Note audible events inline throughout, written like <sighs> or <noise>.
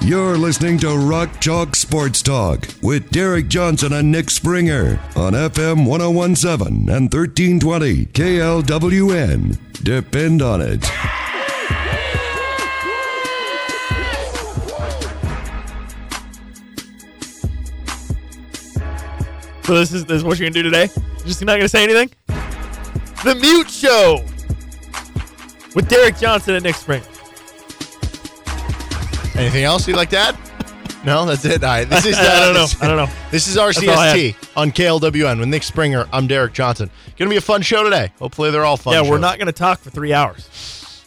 You're listening to Rock Chalk Sports Talk with Derek Johnson and Nick Springer on FM 1017 and 1320 KLWN. Depend on it. So this is this is what you're gonna do today? You're just not gonna say anything? The Mute Show with Derek Johnson and Nick Spring. Anything else you'd like to add? No, that's it. All right. This is. Uh, <laughs> I don't know. This, I don't know. This is RCST on KLWN with Nick Springer. I'm Derek Johnson. Gonna be a fun show today. Hopefully, they're all fun. yeah, we're not gonna talk for three hours.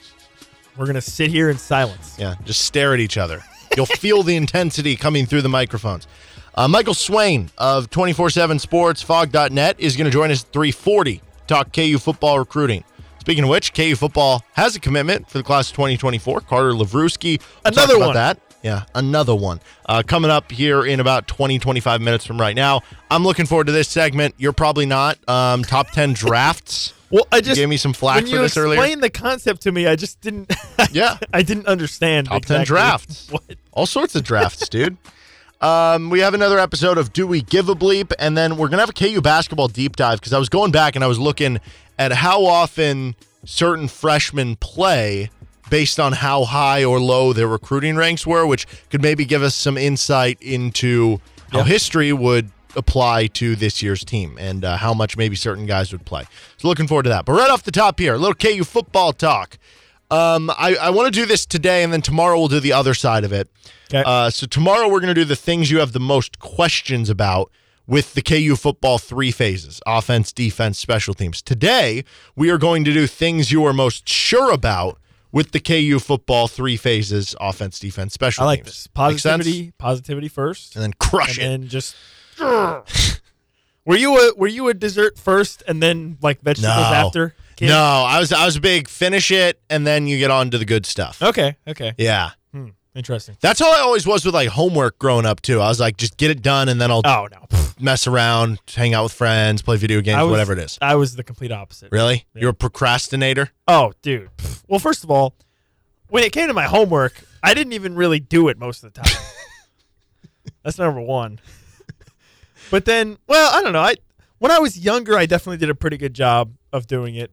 We're gonna sit here in silence. Yeah, just stare at each other. You'll <laughs> feel the intensity coming through the microphones. Uh, Michael Swain of 24-7 Sports, Phog.net is going to join us at 340 talk KU football recruiting. Speaking of which, KU football has a commitment for the class of 2024. Carter Lavruski. We'll Another one. That. Yeah, another one. Uh, coming up here in about 20, 25 minutes from right now. I'm looking forward to this segment. You're probably not. Um, top 10 <laughs> drafts. Well, I just gave me some flack for this earlier. explained the concept to me, I just didn't. <laughs> Yeah. I didn't understand. Top 10 drafts. <laughs> What? All sorts of drafts, dude. Um, we have another episode of Do We Give a Bleep? And then we're going to have a KU basketball deep dive because I was going back and I was looking at how often certain freshmen play based on how high or low their recruiting ranks were, which could maybe give us some insight into how Yeah. history would apply to this year's team and uh, how much maybe certain guys would play. So looking forward to that. But right off the top here, a little KU football talk. Um, I, I want to do this today, and then tomorrow we'll do the other side of it. Okay. Uh, so tomorrow we're going to do the things you have the most questions about with the KU football three phases: offense, defense, special teams. Today we are going to do things you are most sure about with the KU football three phases: offense, defense, special I like teams. this positivity. Positivity first, and then crush and it. then just. <laughs> were you a Were you a dessert first and then like vegetables No. after? kid? No, I was I was big finish it and then you get on to the good stuff. Okay. Okay. Yeah. Interesting. That's how I always was with like homework growing up too. I was like, just get it done and then I'll Oh no. <laughs> mess around, hang out with friends, play video games, I was- whatever it is. I was the complete opposite. Really? Yeah. You're a procrastinator? Oh, dude. <laughs> Well, first of all, when it came to my homework, I didn't even really do it most of the time. <laughs> That's number one. but then, well, I don't know. I when I was younger, I definitely did a pretty good job of doing it.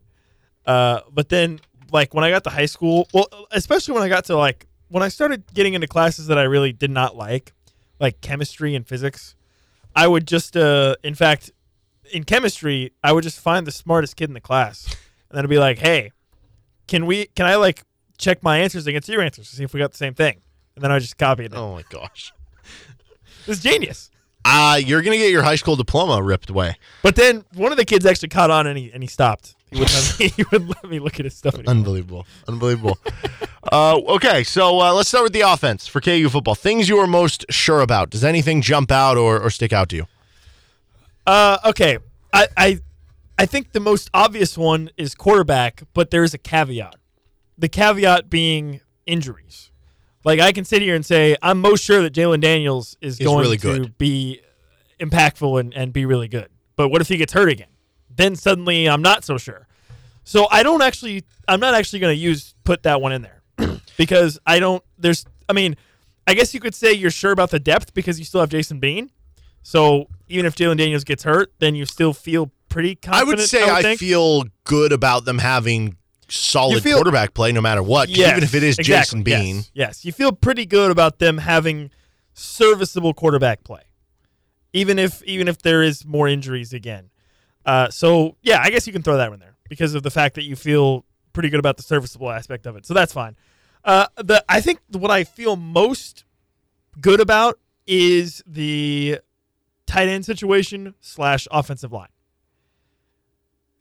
Uh, but then, like when I got to high school, well, especially when I got to like when I started getting into classes that I really did not like, like chemistry and physics, I would just, uh, in fact, in chemistry, I would just find the smartest kid in the class, and then I'd be like, "Hey, can we? Can I like check my answers against your answers to see if we got the same thing?" And then I just copied it. Oh my gosh. <laughs> It's genius. Uh, you're gonna get your high school diploma ripped away. But then one of the kids actually caught on and he and he stopped. He wouldn't let me, he wouldn't let me look at his stuff anymore. Unbelievable. Unbelievable. <laughs> uh, okay, so uh, let's start with the offense for KU football. Things you are most sure about. Does anything jump out or, or stick out to you? Uh, okay. I, I I think the most obvious one is quarterback, but there is a caveat. The caveat being injuries. Like I can sit here and say I'm most sure that Jalen Daniels is He's going really to be impactful and, and be really good. But what if he gets hurt again? Then suddenly I'm not so sure. So I don't actually I'm not actually going to use put that one in there <clears throat> because I don't there's I mean I guess you could say you're sure about the depth because you still have Jason Bean. So even if Jalen Daniels gets hurt, then you still feel pretty I would say would I, feel good about them having solid feel- quarterback play no matter what, Yes, even if it is exactly, Jason Bean. Yes, yes, you feel pretty good about them having serviceable quarterback play, even if even if there is more injuries again. Uh, so yeah, I guess you can throw that in there because of the fact that you feel pretty good about the serviceable aspect of it. So that's fine. Uh, the I think what I feel most good about is the tight end situation slash offensive line.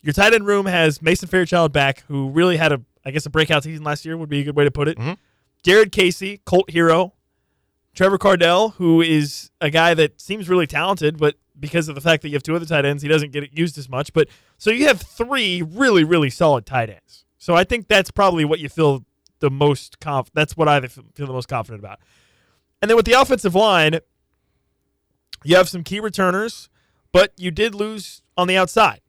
Your tight end room has Mason Fairchild back, who really had a, I guess, a breakout season last year would be a good way to put it. Mhm. Jared Casey, Colt Hero, Trevor Kardell, who is a guy that seems really talented, but because of the fact that you have two other tight ends, he doesn't get used as much. But so you have three really, really solid tight ends. So I think that's probably what you feel the most conf. That's what I feel the most confident about. And then with the offensive line, you have some key returners, but you did lose on the outside.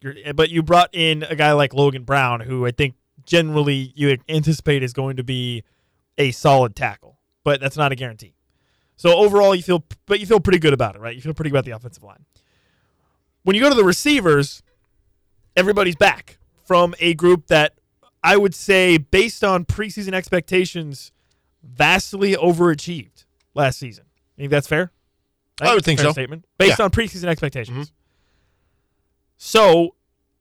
You're, eh, but you brought in a guy like Logan Brown, who I think generally you anticipate is going to be a solid tackle, but that's not a guarantee. So overall, you feel, but you feel pretty good about it, right? You feel pretty good about the offensive line. When you go to the receivers, everybody's back from a group that I would say, based on preseason expectations, vastly overachieved last season. I think that's fair. I would that's a think so. Statement based Yeah. on preseason expectations. Mm-hmm. So,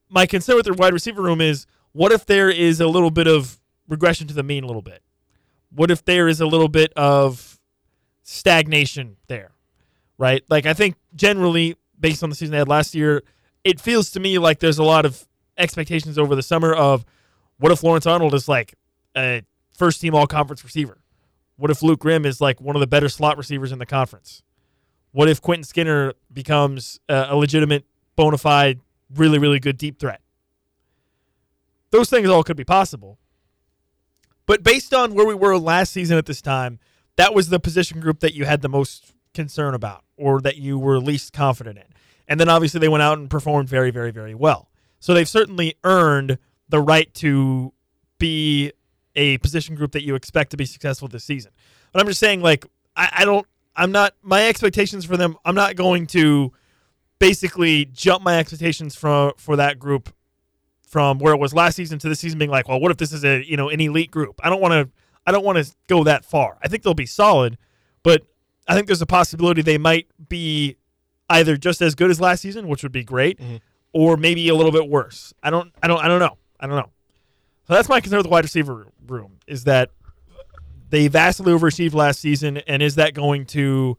my concern with their wide receiver room is what if there is a little bit of regression to the mean a little bit? What if there is a little bit of stagnation there? Right? Like, I think generally, based on the season they had last year, it feels to me like there's a lot of expectations over the summer of what if Lawrence Arnold is like a first team all conference receiver? What if Luke Grimm is like one of the better slot receivers in the conference? What if Quentin Skinner becomes a, legitimate, bona fide, really, really good deep threat? Those things all could be possible. But based on where we were last season at this time, that was the position group that you had the most concern about or that you were least confident in. And then obviously they went out and performed very, very, very well. So they've certainly earned the right to be a position group that you expect to be successful this season. But I'm just saying, like, I, I don't, I'm not, my expectations for them, I'm not going to basically jump my expectations for for that group from where it was last season to this season being like, well, what if this is a you know an elite group? I don't want to I don't want to go that far. I think they'll be solid, but I think there's a possibility they might be either just as good as last season, which would be great, mm-hmm. or maybe a little bit worse. I don't I don't I don't know. I don't know. So that's my concern with the wide receiver room is that they vastly overachieved last season, and is that going to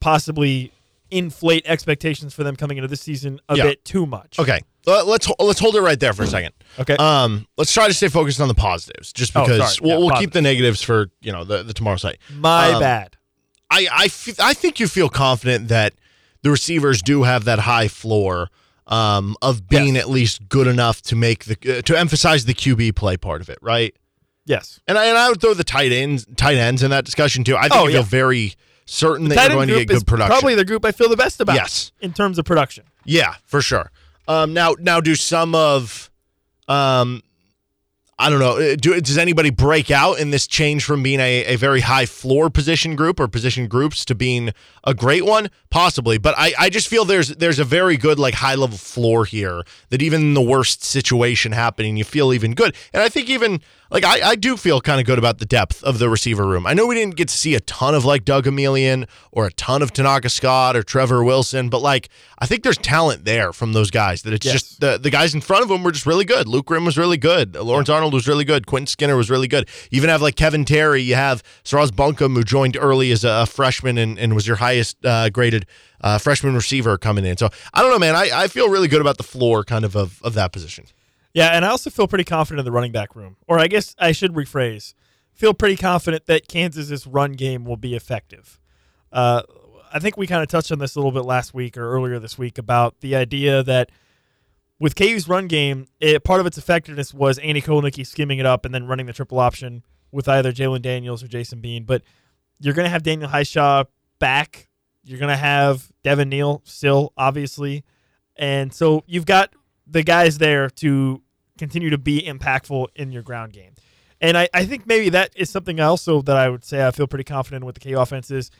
possibly inflate expectations for them coming into this season a Yeah. bit too much? Okay, let's let's hold it right there for a second. Okay. Um, let's try to stay focused on the positives, just Oh, because sorry. we'll, Yeah, we'll keep the negatives for you know the, the tomorrow site. My Um, bad. I I, fe- I think you feel confident that the receivers do have that high floor um, of being at least good enough to make the uh, to emphasize the QB play part of it, right? Yes. And I, and I would throw the tight ends tight ends in that discussion too. I think Oh, you feel very certain that Tight you're end going to group get is good production. probably the group I feel the best about. Yes. In terms of production. Yeah, for sure. Um, now, now, do some of, um, I don't know. uh, Do, does anybody break out in this change from being a, a very high floor position group or position groups to being a great one? Possibly, but I, I just feel there's there's a very good like high level floor here that even the worst situation happening, you feel even good. And I think even like I, I do feel kind of good about the depth of the receiver room. I know we didn't get to see a ton of like Doug Emilien or a ton of Tanaka Scott or Trevor Wilson, but like I think there's talent there from those guys that it's Yes. just the, the guys in front of them were just really good. Luke Grimm was really good. Lawrence Arnold was really good. Quentin Skinner was really good. You even have like Kevin Terry. You have Surahz Buncom, who joined early as a, a freshman and, and was your highest uh, graded uh, freshman receiver coming in. So I don't know, man. I, I feel really good about the floor kind of of, of that position. Yeah, and I also feel pretty confident in the running back room. Or I guess I should rephrase. Feel pretty confident that Kansas's run game will be effective. Uh, I think we kind of touched on this a little bit last week or earlier this week about the idea that with KU's run game, it, part of its effectiveness was Andy Kotelnicki skimming it up and then running the triple option with either Jalen Daniels or Jason Bean. But you're going to have Daniel Hishaw back. You're going to have Devin Neal still, obviously. And so you've got the guys there to continue to be impactful in your ground game. And I, I think maybe that is something also that I would say I feel pretty confident with the K offense is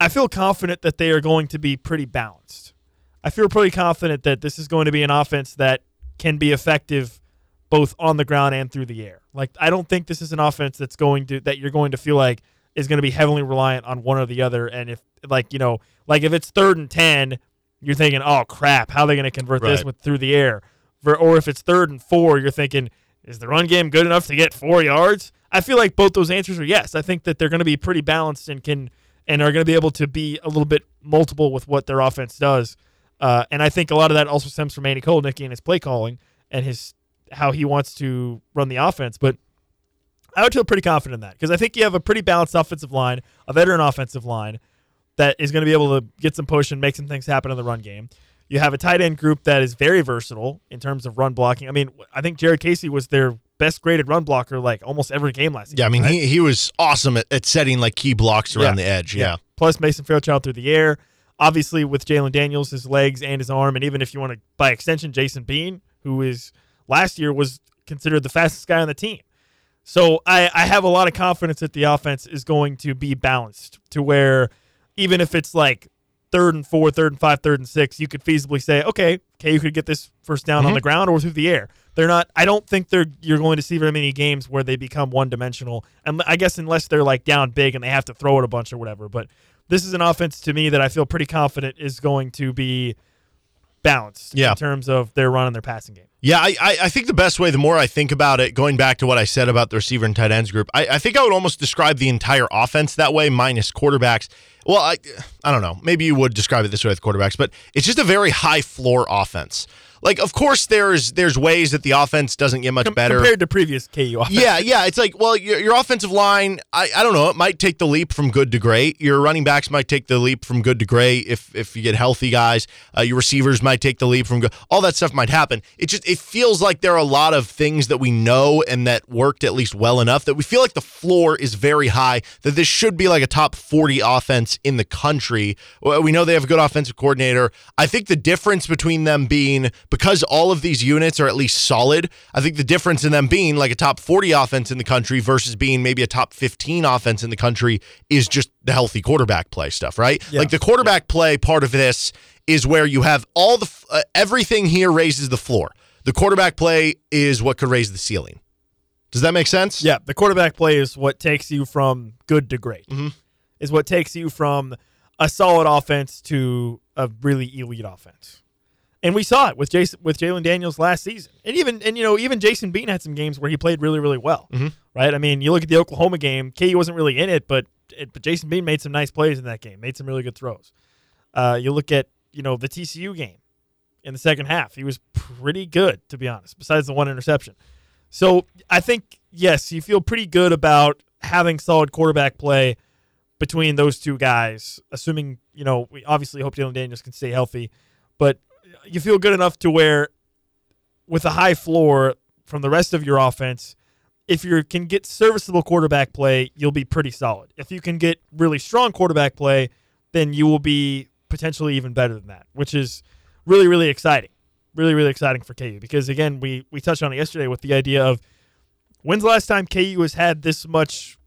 I feel confident that they are going to be pretty balanced. I feel pretty confident that this is going to be an offense that can be effective both on the ground and through the air. Like I don't think this is an offense that's going to that you're going to feel like is going to be heavily reliant on one or the other. And if like you know like if it's third and ten, you're thinking, oh crap, how are they going to convert this Right. with through the air? Or if it's third and four, you're thinking, is the run game good enough to get four yards? I feel like both those answers are yes. I think that they're going to be pretty balanced and can and are going to be able to be a little bit multiple with what their offense does. Uh, and I think a lot of that also stems from Andy Kotelnicki and his play calling and his how he wants to run the offense. But I would feel pretty confident in that because I think you have a pretty balanced offensive line, a veteran offensive line that is going to be able to get some push and make some things happen in the run game. You have a tight end group that is very versatile in terms of run blocking. I mean, I think Jared Casey was their best graded run blocker like almost every game last season. Yeah, I mean right? he he was awesome at, at setting like key blocks around Yeah. the edge. Yeah. Plus Mason Fairchild through the air. Obviously with Jalen Daniels, his legs and his arm, and even if you want to by extension, Jason Bean, who is last year was considered the fastest guy on the team. So I, I have a lot of confidence that the offense is going to be balanced to where even if it's like third and four, third and five, third and six, you could feasibly say, okay, okay, you could get this first down on the mm-hmm. ground or through the air. They're not. I don't think they're. You're going to see very many games where they become one dimensional, and I guess unless they're like down big and they have to throw it a bunch or whatever. But this is an offense to me that I feel pretty confident is going to be balanced Yeah. in terms of their run and their passing game. Yeah, I, I, think the best way, the more I think about it, going back to what I said about the receiver and tight ends group, I, I think I would almost describe the entire offense that way, minus quarterbacks. Well, I, I don't know. Maybe you would describe it this way with quarterbacks, but it's just a very high floor offense. Like, of course, there's there's ways that the offense doesn't get much Com- better. compared to previous KU offense. Yeah, yeah. It's like, well, your, your offensive line, I, I don't know, it might take the leap from good to great. Your running backs might take the leap from good to great if if you get healthy guys. Uh, your receivers might take the leap from good. All that stuff might happen. It just it feels like there are a lot of things that we know and that worked at least well enough that we feel like the floor is very high. That this should be like a top forty offense in the country. We know they have a good offensive coordinator. I think the difference between them being because all of these units are at least solid. I think the difference in them being like a top 40 offense in the country versus being maybe a top 15 offense in the country is just the healthy quarterback play stuff, right? Yeah. Like the quarterback play part of this is where you have all the uh, everything here raises the floor. The quarterback play is what could raise the ceiling. Does that make sense? Yeah, the quarterback play is what takes you from good to great. Mhm. Is what takes you from a solid offense to a really elite offense. And we saw it with Jason with Jalen Daniels last season. And even and you know, even Jason Bean had some games where he played really, really well. Mhm. Right? I mean, you look at the Oklahoma game, KU wasn't really in it, but it, but Jason Bean made some nice plays in that game, made some really good throws. Uh, you look at, you know, the TCU game in the second half. He was pretty good, to be honest, besides the one interception. So I think yes, you feel pretty good about having solid quarterback play between those two guys. Assuming you know, we obviously hope Jalen Daniels can stay healthy, but you feel good enough to where, with a high floor from the rest of your offense, if you can get serviceable quarterback play, you'll be pretty solid. If you can get really strong quarterback play, then you will be potentially even better than that, which is really really exciting really really exciting for KU because again we we touched on it yesterday with the idea of when's the last time KU has had this much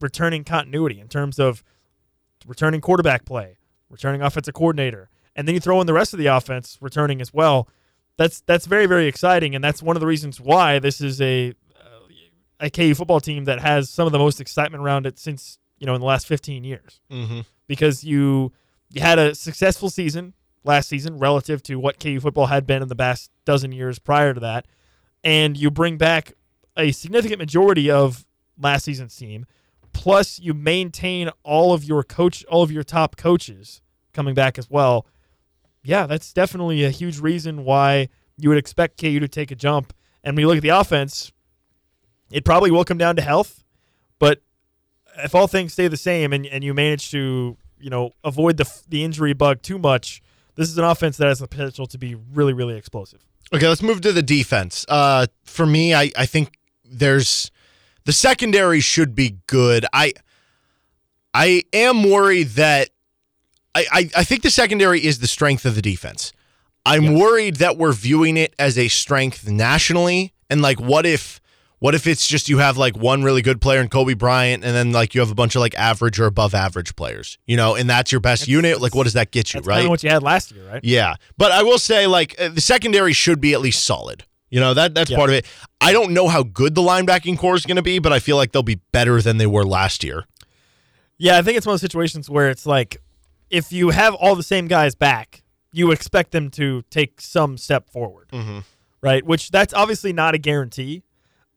returning continuity in terms of returning quarterback play, returning offensive coordinator, and then you throw in the rest of the offense returning as well. That's that's very very exciting, and that's one of the reasons why this is a a KU football team that has some of the most excitement around it since you know in the last 15 years Mm-hmm. because you you had a successful season last season relative to what KU football had been in the past dozen years prior to that, and you bring back a significant majority of last season's team, plus you maintain all of your coach, all of your top coaches coming back as well. Yeah, that's definitely a huge reason why you would expect KU to take a jump. And when you look at the offense, it probably will come down to health, but if all things stay the same and, and you manage to you know avoid the the injury bug too much, this is an offense that has the potential to be really really explosive. Okay, let's move to the defense. Uh, for me, I, I think there's the secondary should be good. I I am worried that I, I, I think the secondary is the strength of the defense. I'm worried that we're viewing it as a strength nationally, and like, what if what if it's just you have like one really good player in Cobee Bryant, and then like you have a bunch of like average or above average players, you know, and that's your best That's- unit. Like, what does that get you, right? kind of what you had last year, right? Yeah, but I will say like uh, the secondary should be at least solid. You know that that's Yeah. part of it. I don't know how good the linebacking core is going to be, but I feel like they'll be better than they were last year. Yeah, I think it's one of those situations where it's like if you have all the same guys back, you expect them to take some step forward, Mm-hmm. right? Which that's obviously not a guarantee.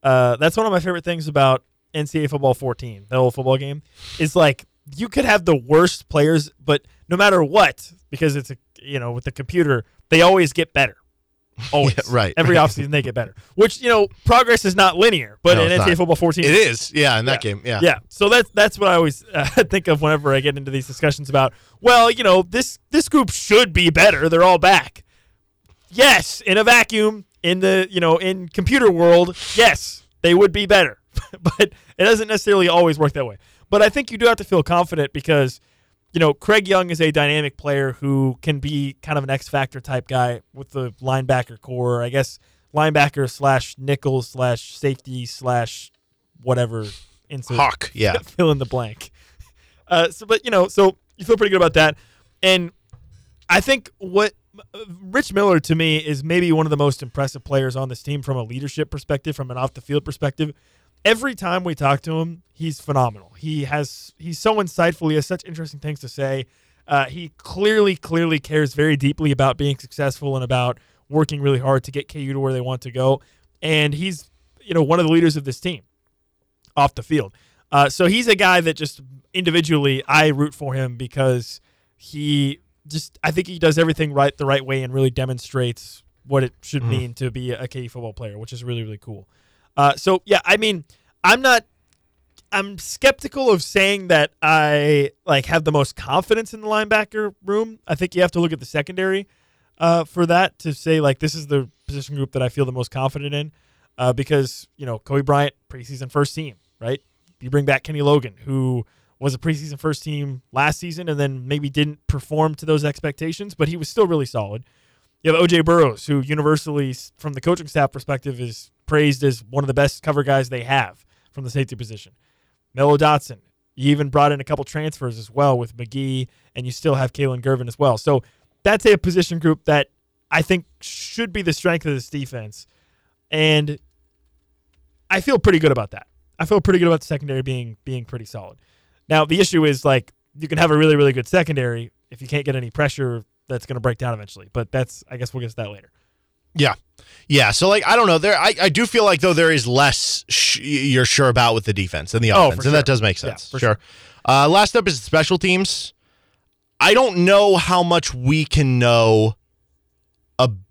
Uh, that's one of my favorite things about NCAA football 14, that old football game, is like you could have the worst players, but no matter what, because it's a you know with the computer, they always get better. <laughs> Always. Yeah, right, Every right. offseason they get better. Which, you know, progress is not linear, but No, in NCAA not. football 14 It is. Yeah, in that game. Yeah. yeah. So that's that's what I always uh, <laughs> think of whenever I get into these discussions about. Well, you know, this this group should be better. They're all back. Yes, in a vacuum, in the you know in computer world, yes, they would be better. <laughs> but it doesn't necessarily always work that way. But I think you do have to feel confident because you know Craig Young is a dynamic player who can be kind of an X factor type guy with the linebacker core. I guess linebacker slash nickel slash safety slash whatever. Insert Hawk. Yeah. <laughs> fill in the blank. <laughs> Uh, so, but you know, so you feel pretty good about that, and I think what uh, Rich Miller to me is maybe one of the most impressive players on this team from a leadership perspective, from an off the field perspective. Every time we talk to him, he's phenomenal. He has he's so insightful. He has such interesting things to say. Uh, he clearly, clearly cares very deeply about being successful and about working really hard to get KU to where they want to go. And he's, you know, one of the leaders of this team off the field. Uh, so he's a guy that just individually I root for him because he just I think he does everything right the right way and really demonstrates what it should mean to be a KU football player, which is really really cool. Uh, so yeah, I mean, I'm not. I'm skeptical of saying that I like have the most confidence in the linebacker room. I think you have to look at the secondary uh, for that to say like this is the position group that I feel the most confident in, uh, because you know Cobee Bryant preseason first team, right? You bring back Kenny Logan, who was a preseason first team last season and then maybe didn't perform to those expectations, but he was still really solid. You have OJ Burroughs, who universally, from the coaching staff perspective, is praised as one of the best cover guys they have from the safety position. Mello Dotson, you even brought in a couple transfers as well with McGee, and you still have Kalon Gervin as well. So that's a position group that I think should be the strength of this defense. And I feel pretty good about that. I feel pretty good about the secondary being being pretty solid. Now the issue is like you can have a really really good secondary if you can't get any pressure that's going to break down eventually. But that's I guess we'll get to that later. Yeah. Yeah. So, like, I don't know. There, I, I do feel like, though, there is less sh- you're sure about with the defense than the Oh, offense. for and sure. that does make Yeah, sense. for sure. Uh, last up is special teams. I don't know how much we can know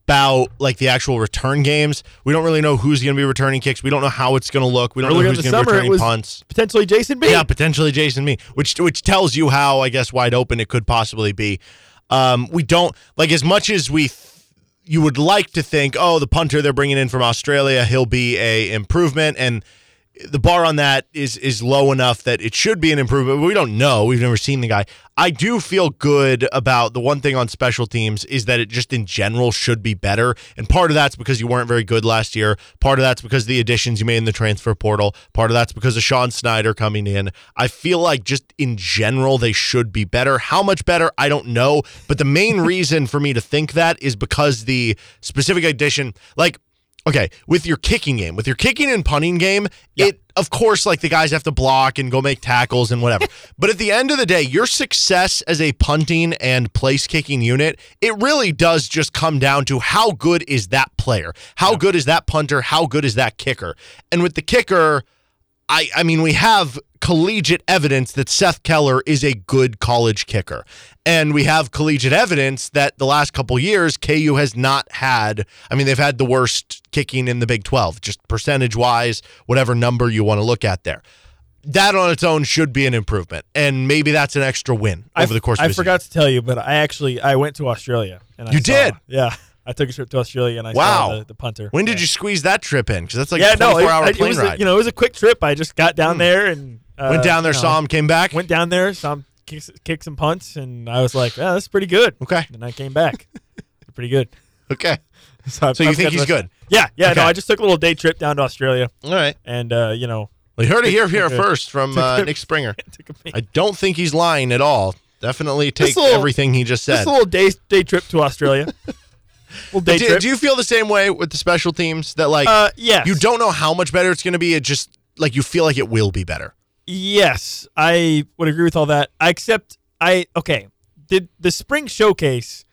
about like the actual return games. We don't really know who's going to be returning kicks. We don't know how it's going to look. We don't Earlier know who's going to be returning punts. Potentially Jason B. Yeah, potentially Jason Me, which which tells you how I guess wide open it could possibly be. Um, we don't like as much as we. Th- you would like to think, oh, the punter they're bringing in from Australia, he'll be a improvement, and the bar on that is is low enough that it should be an improvement. We don't know. We've never seen the guy. I do feel good about the one thing on special teams is that it just in general should be better. And part of that's because you weren't very good last year. Part of that's because of the additions you made in the transfer portal. Part of that's because of Sean Snyder coming in. I feel like just in general they should be better. How much better, I don't know. But the main <laughs> reason for me to think that is because the specific addition, like okay, with your kicking game, with your kicking and punting game, it of course like the guys have to block and go make tackles and whatever. <laughs> but at the end of the day, your success as a punting and place kicking unit, it really does just come down to how good is that player? How good is that punter? How good is that kicker? And with the kicker, I, I mean, we have collegiate evidence that Seth Keller is a good college kicker. And we have collegiate evidence that the last couple years, KU has not had, I mean, they've had the worst kicking in the Big 12, just percentage wise, whatever number you want to look at there. That on its own should be an improvement. And maybe that's an extra win I over the course I of the forgot to tell you, but I actually I went to Australia. And I You saw- did? Yeah, I took a trip to Australia and I Wow. saw the, the punter. When did Yeah. you squeeze that trip in? Because that's like yeah, a no, 24 it, hour I- it plane was ride. You know it was a quick trip. I just got down there and uh, Went down there, you know, saw him, came back. Went down there, saw him kick, kick some punts, and I was like, "Yeah, that's pretty good." Okay. And I came back, <laughs> pretty good. Okay. <laughs> So, So you think he's good? Yeah, yeah. Okay. No, I just took a little day trip down to Australia, All right. and uh, you know, We heard it here, here <laughs> first from uh, Nick Springer. I don't think he's lying at all. Definitely take little- everything he just said. just a little day day trip to Australia. Day do, trip. do you feel the same way with the special teams that like uh, yes. you don't know how much better it's going to be? It just like you feel like it will be better. Yes, I would agree with all that. I accept. I okay. Did the spring showcase?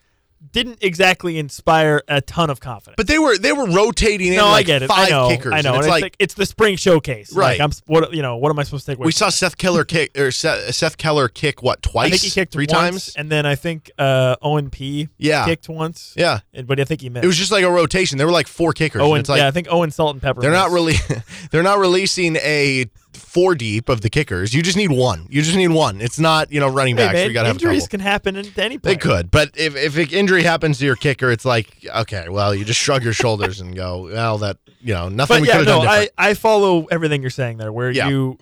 Didn't exactly inspire a ton of confidence. But they were they were rotating in no, like I get it. five I know. kickers. I know. it's like, it's the spring showcase. Right. Like I'm what you know. What am I supposed to take away? we saw Seth Keller kick or Seth, Seth Keller kick what twice? I think he kicked three once, times. and then I think uh, Owen P. Yeah. kicked once. Yeah, and- but I think he missed. it was just like a rotation. There were like four kickers. and Owen. it's like yeah, I think Owen Salt and Pepper. they're not really <laughs> they're not releasing a four deep of the kickers. You just need one. You just need one. It's not you know running Hey, backs. man, we gotta have injuries can happen to any player. They could, but if if an injury happens to your kicker, it's like okay, well, you just shrug your shoulders and go, well, that you know nothing But we yeah, no, done I. I follow everything you're saying there. Where Yeah. you,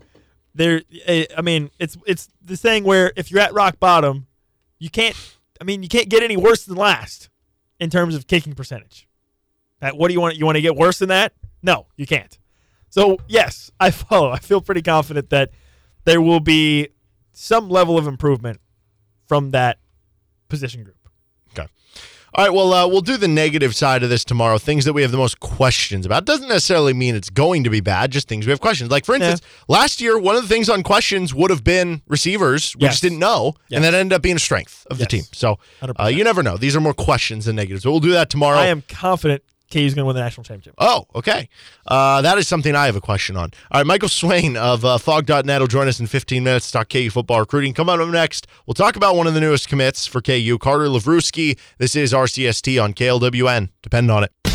there, eh, I mean, it's it's the saying where if you're at rock bottom, you can't. I mean, you can't get any worse than last in terms of kicking percentage. That what do you want? You want to get worse than that? No, you can't. So yes, I <laughs> follow. I feel pretty confident that there will be some level of improvement from that position group. Okay. All right. Well, uh, we'll do the negative side of this tomorrow. Things that we have the most questions about. Doesn't necessarily mean it's going to be bad. Just things we have questions. Like for instance, last year, one of the things on questions would have been receivers. We Yes. just didn't know, Yes. and that ended up being a strength of the team. So uh, you never know. These are more questions than negatives. So we'll do that tomorrow. I am confident KU's going to win the national championship. Oh, okay. Uh, that is something I have a question on. All right, Michael Swain of uh, Phog.net will join us in 15 minutes to talk KU football recruiting. Come on up next. We'll talk about one of the newest commits for KU, Carter Lavruski. This is RCST on KLWN. Depend on it.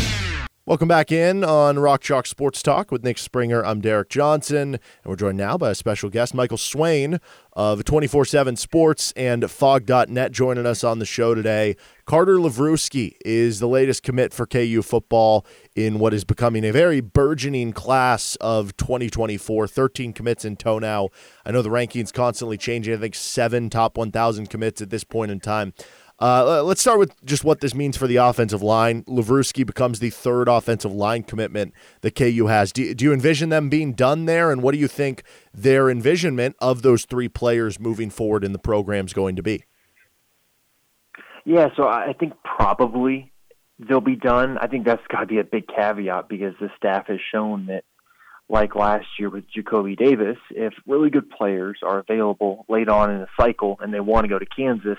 Welcome back in on Rock Chalk Sports Talk with Nick Springer. I'm Derek Johnson, and we're joined now by a special guest, Michael Swain of 24 7 Sports and Phog.net, joining us on the show today. Carter Lavrusky is the latest commit for KU football in what is becoming a very burgeoning class of 2024. 13 commits in tow now. I know the rankings constantly changing. I think seven top 1,000 commits at this point in time. Uh, let's start with just what this means for the offensive line. Lavruski becomes the third offensive line commitment that KU has. Do, do you envision them being done there? And what do you think their envisionment of those three players moving forward in the program is going to be? Yeah, so I think probably they'll be done. I think that's got to be a big caveat because the staff has shown that, like last year with Jacoby Davis, if really good players are available late on in the cycle and they want to go to Kansas,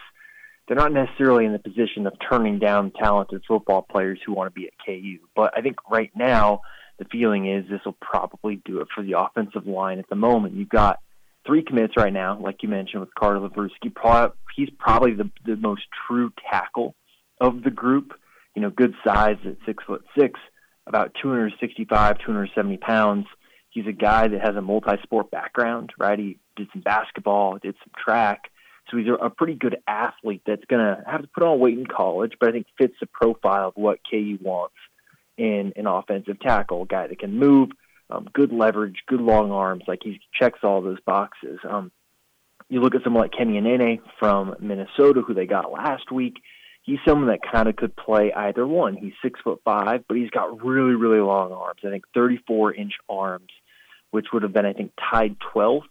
they're not necessarily in the position of turning down talented football players who want to be at KU. But I think right now the feeling is this will probably do it for the offensive line at the moment. You've got three commits right now, like you mentioned with Carter Lavruski. Pro- He's probably the the most true tackle of the group. You know, good size at six foot six, about 265, 270 pounds. He's a guy that has a multi-sport background, right? He did some basketball, did some track. So he's a, pretty good athlete that's going to have to put on weight in college, but I think fits the profile of what KU wants in an offensive tackle, a guy that can move, um, good leverage, good long arms. Like he checks all those boxes. Um, you look at someone like Kenny Anene from Minnesota, who they got last week. He's someone that kind of could play either one. He's six foot five, but he's got really, really long arms. I think 34 inch arms, which would have been, I think, tied 12th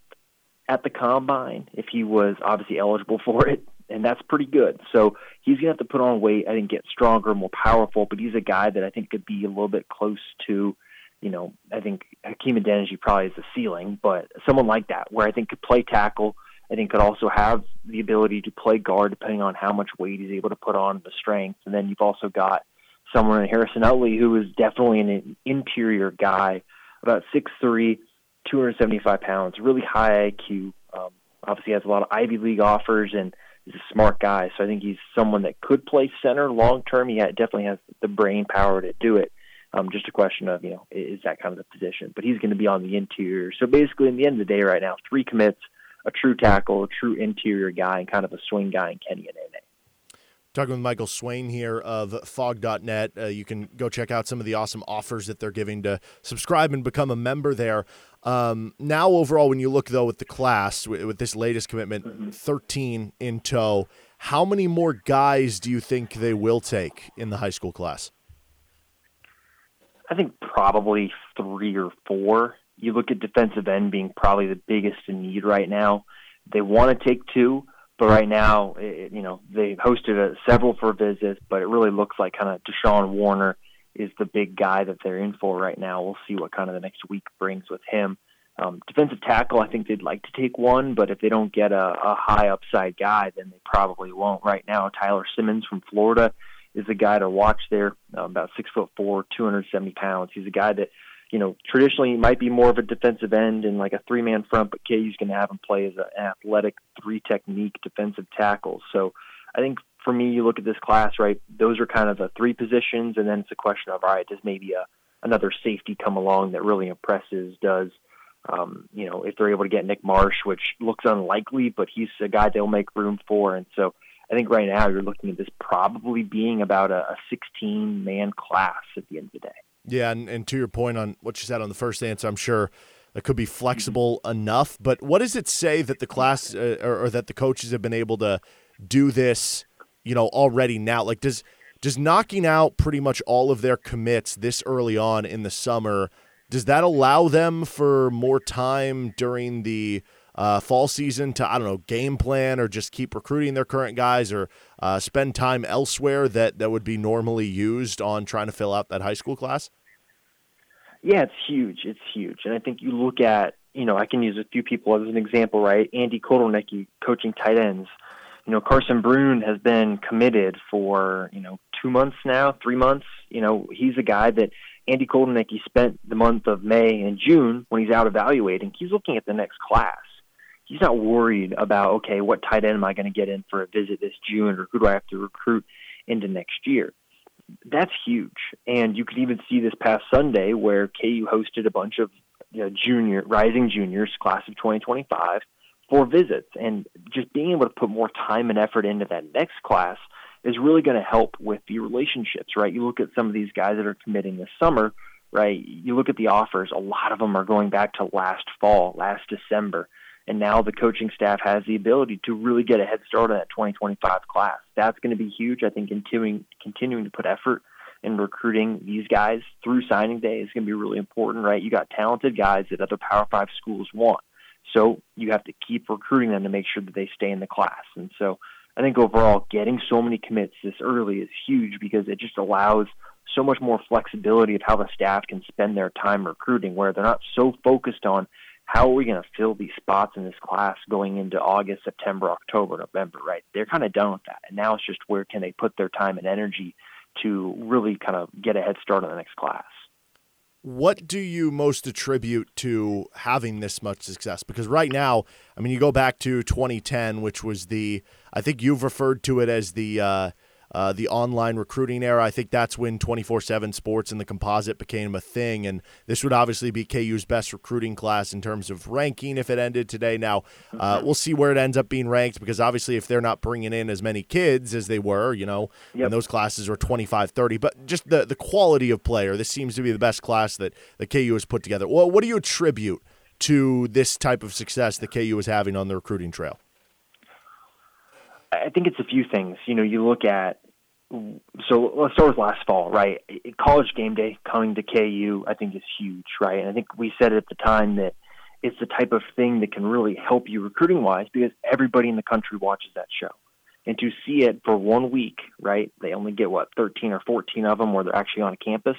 at the combine if he was obviously eligible for it, and that's pretty good. So he's gonna have to put on weight. I think get stronger, more powerful. But he's a guy that I think could be a little bit close to, you know, I think Hakeem Adeniji probably is the ceiling, but someone like that where I think could play tackle. I think could also have the ability to play guard depending on how much weight he's able to put on the strength. And then you've also got someone in Harrison Utley who is definitely an interior guy, about six three 275 pounds, really high IQ. Um, obviously, has a lot of Ivy League offers and is a smart guy. So I think he's someone that could play center long term. He definitely has the brain power to do it. Um, just a question of you know is that kind of the position? But he's going to be on the interior. So basically, in the end of the day, right now, three commits: a true tackle, a true interior guy, and kind of a swing guy in Kenny and. Talking with Michael Swain here of Phog.net. Uh, you can go check out some of the awesome offers that they're giving to subscribe and become a member there. Um, now, overall, when you look, though, at the class with, with this latest commitment, 13 in tow, how many more guys do you think they will take in the high school class? I think probably three or four. You look at defensive end being probably the biggest in need right now. They want to take two, but right now, it, you know, they hosted a, several for visits, but it really looks like kind of Deshaun Warner is the big guy that they're in for right now. We'll see what kind of the next week brings with him. Um, defensive tackle, I think they'd like to take one, but if they don't get a, a high upside guy, then they probably won't. Right now, Tyler Simmons from Florida is a guy to watch there, uh, about six foot four, 270 pounds. He's a guy that, you know, traditionally might be more of a defensive end in like a three man front, but KU's going to have him play as an athletic three technique defensive tackle. So I think for me, you look at this class, right? Those are kind of the three positions, and then it's a question of all right, does maybe a another safety come along that really impresses? Does um, you know if they're able to get Nick Marsh, which looks unlikely, but he's a guy they'll make room for, and so I think right now you're looking at this probably being about a 16 man class at the end of the day. Yeah, and, and to your point on what you said on the first answer, I'm sure that could be flexible mm-hmm. enough. But what does it say that the class uh, or, or that the coaches have been able to do this? you know, already now? Like, does does knocking out pretty much all of their commits this early on in the summer does that allow them for more time during the uh, fall season to I don't know game plan or just keep recruiting their current guys or uh, spend time elsewhere that that would be normally used on trying to fill out that high school class? Yeah, it's huge. It's huge, and I think you look at you know I can use a few people as an example, right? Andy Kotelnicki coaching tight ends you know, Carson Brune has been committed for, you know, two months now, three months. You know, he's a guy that Andy Kotelnicki spent the month of May and June when he's out evaluating. He's looking at the next class. He's not worried about, okay, what tight end am I going to get in for a visit this June or who do I have to recruit into next year? That's huge. And you could even see this past Sunday where KU hosted a bunch of you know, junior, rising juniors, class of 2025 for visits and just being able to put more time and effort into that next class is really going to help with the relationships, right? You look at some of these guys that are committing this summer, right? You look at the offers, a lot of them are going back to last fall, last December. And now the coaching staff has the ability to really get a head start on that 2025 class. That's going to be huge. I think continuing continuing to put effort in recruiting these guys through signing day is going to be really important, right? You got talented guys that other Power Five schools want. So you have to keep recruiting them to make sure that they stay in the class. And so I think overall, getting so many commits this early is huge because it just allows so much more flexibility of how the staff can spend their time recruiting, where they're not so focused on how are we going to fill these spots in this class going into August, September, October, November, right? They're kind of done with that. And now it's just where can they put their time and energy to really kind of get a head start on the next class what do you most attribute to having this much success? Because right now, I mean, you go back to 2010, which was the, I think you've referred to it as the, uh, uh, the online recruiting era. I think that's when 24 7 sports and the composite became a thing. And this would obviously be KU's best recruiting class in terms of ranking if it ended today. Now, uh, we'll see where it ends up being ranked because obviously, if they're not bringing in as many kids as they were, you know, yep. and those classes are 25 30, but just the, the quality of player, this seems to be the best class that, the KU has put together. Well, what do you attribute to this type of success that KU is having on the recruiting trail? I think it's a few things. You know, you look at so let's start with last fall, right? College game day coming to KU, I think is huge, right? And I think we said at the time that it's the type of thing that can really help you recruiting wise because everybody in the country watches that show. And to see it for one week, right? They only get what 13 or 14 of them where they're actually on campus.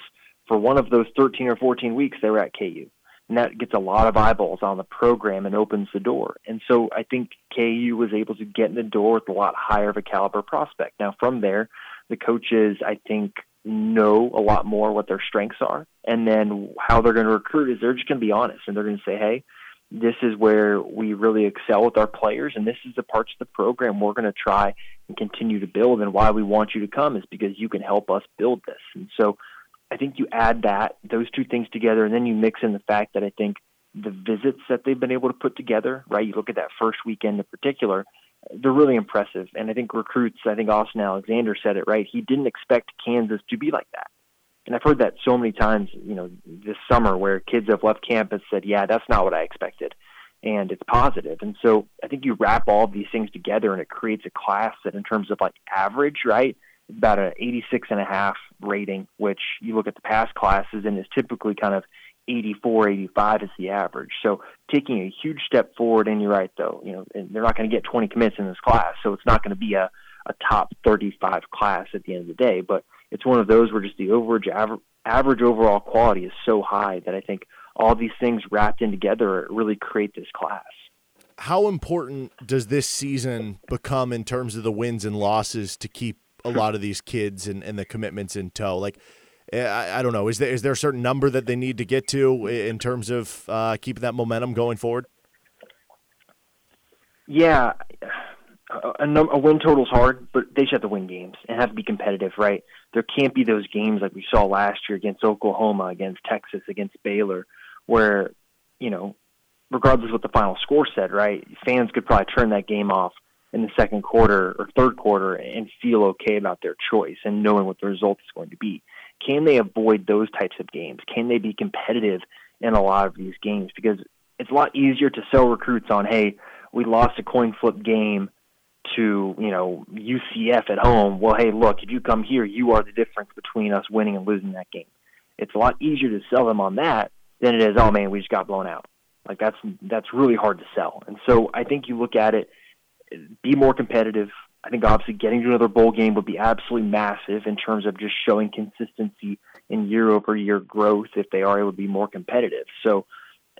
For one of those 13 or 14 weeks, they were at KU and that gets a lot of eyeballs on the program and opens the door. And so I think KU was able to get in the door with a lot higher of a caliber prospect. Now from there, the coaches I think know a lot more what their strengths are, and then how they're going to recruit is they're just going to be honest and they're going to say, hey. This is where we really excel with our players, and this is the parts of the program we're going to try and continue to build. And why we want you to come is because you can help us build this. And so I think you add that those two things together, and then you mix in the fact that I think the visits that they've been able to put together, right? You look at that first weekend in particular, they're really impressive. And I think recruits, I think Austin Alexander said it right. He didn't expect Kansas to be like that. And I've heard that so many times, you know, this summer where kids have left campus said, "Yeah, that's not what I expected." And it's positive. And so I think you wrap all these things together and it creates a class that in terms of like average, right? About an 86 and a half rating, which you look at the past classes and is typically kind of 84, 85 is the average. So taking a huge step forward, and you're right though, you know, and they're not going to get 20 commits in this class, so it's not going to be a, a top 35 class at the end of the day, but it's one of those where just the average, average, average overall quality is so high that I think all these things wrapped in together really create this class. How important does this season become in terms of the wins and losses to keep a lot of these kids and, and the commitments in tow? Like, eh, I, I don't know. Is there is there a certain number that they need to get to in terms of uh, keeping that momentum going forward? Yeah, a, a, win total is hard, but they should have to win games and have to be competitive, right? There can't be those games like we saw last year against Oklahoma, against Texas, against Baylor, where you know, regardless of what the final score said, right? Fans could probably turn that game off in the second quarter or third quarter and feel okay about their choice and knowing what the result is going to be. Can they avoid those types of games? Can they be competitive in a lot of these games? Because it's a lot easier to sell recruits on, hey, we lost a coin flip game to you know UCF at home. Well, hey, look, if you come here, you are the difference between us winning and losing that game. It's a lot easier to sell them on that than it is. Oh man, we just got blown out. Like that's that's really hard to sell. And so I think you look at it, be more competitive. I think obviously getting to another bowl game would be absolutely massive in terms of just showing consistency in year over year growth if they are able to be more competitive. So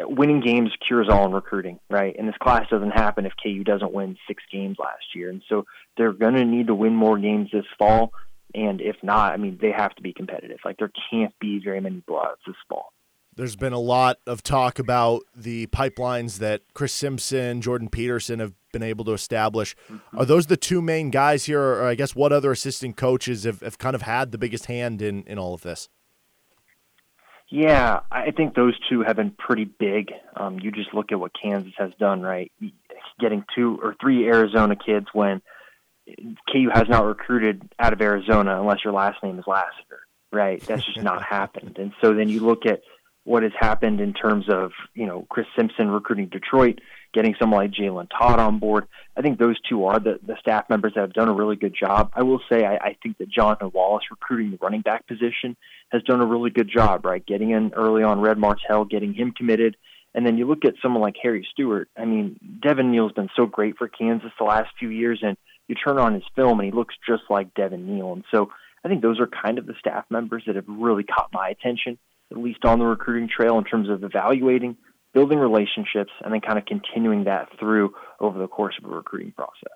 uh, winning games cures all in recruiting, right? And this class doesn't happen if KU doesn't win six games last year. And so they're going to need to win more games this fall. And if not, I mean, they have to be competitive. Like there can't be very many blowouts this fall. There's been a lot of talk about the pipelines that Chris Simpson, Jordan Peterson have been able to establish. Mm-hmm. Are those the two main guys here, or I guess what other assistant coaches have, have kind of had the biggest hand in, in all of this? Yeah, I think those two have been pretty big. Um, you just look at what Kansas has done, right? Getting two or three Arizona kids when KU has not recruited out of Arizona unless your last name is Lassiter, right? That's just not <laughs> happened. And so then you look at what has happened in terms of, you know, Chris Simpson recruiting Detroit, getting someone like Jalen Todd on board. I think those two are the, the staff members that have done a really good job. I will say I, I think that Jonathan Wallace recruiting the running back position has done a really good job, right? Getting in early on Red Martell, getting him committed. And then you look at someone like Harry Stewart. I mean, Devin Neal's been so great for Kansas the last few years, and you turn on his film and he looks just like Devin Neal. And so I think those are kind of the staff members that have really caught my attention, at least on the recruiting trail in terms of evaluating, building relationships, and then kind of continuing that through over the course of a recruiting process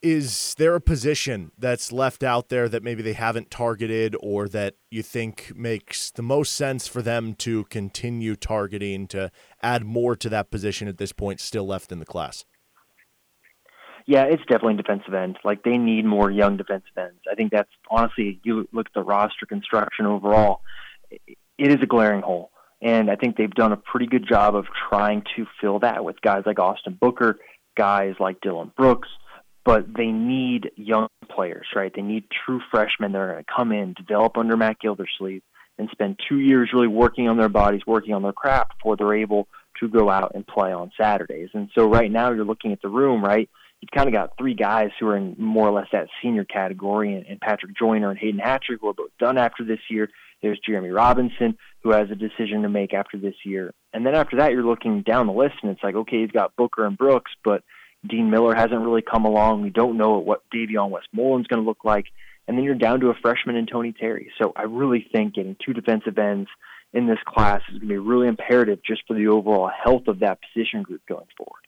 is there a position that's left out there that maybe they haven't targeted or that you think makes the most sense for them to continue targeting to add more to that position at this point still left in the class? Yeah, it's definitely defensive end. Like they need more young defensive ends. I think that's honestly, you look at the roster construction overall, it is a glaring hole. And I think they've done a pretty good job of trying to fill that with guys like Austin Booker, guys like Dylan Brooks, but they need young players, right? They need true freshmen that are going to come in, develop under Matt Gildersleeve, and spend two years really working on their bodies, working on their craft before they're able to go out and play on Saturdays. And so right now you're looking at the room, right? You've kind of got three guys who are in more or less that senior category, and, Patrick Joyner and Hayden Hatcher, who are both done after this year. There's Jeremy Robinson, who has a decision to make after this year. And then after that, you're looking down the list, and it's like, okay, he's got Booker and Brooks, but – Dean Miller hasn't really come along. We don't know what Davion Westmoreland's going to look like. And then you're down to a freshman in Tony Terry. So I really think getting two defensive ends in this class is going to be really imperative just for the overall health of that position group going forward.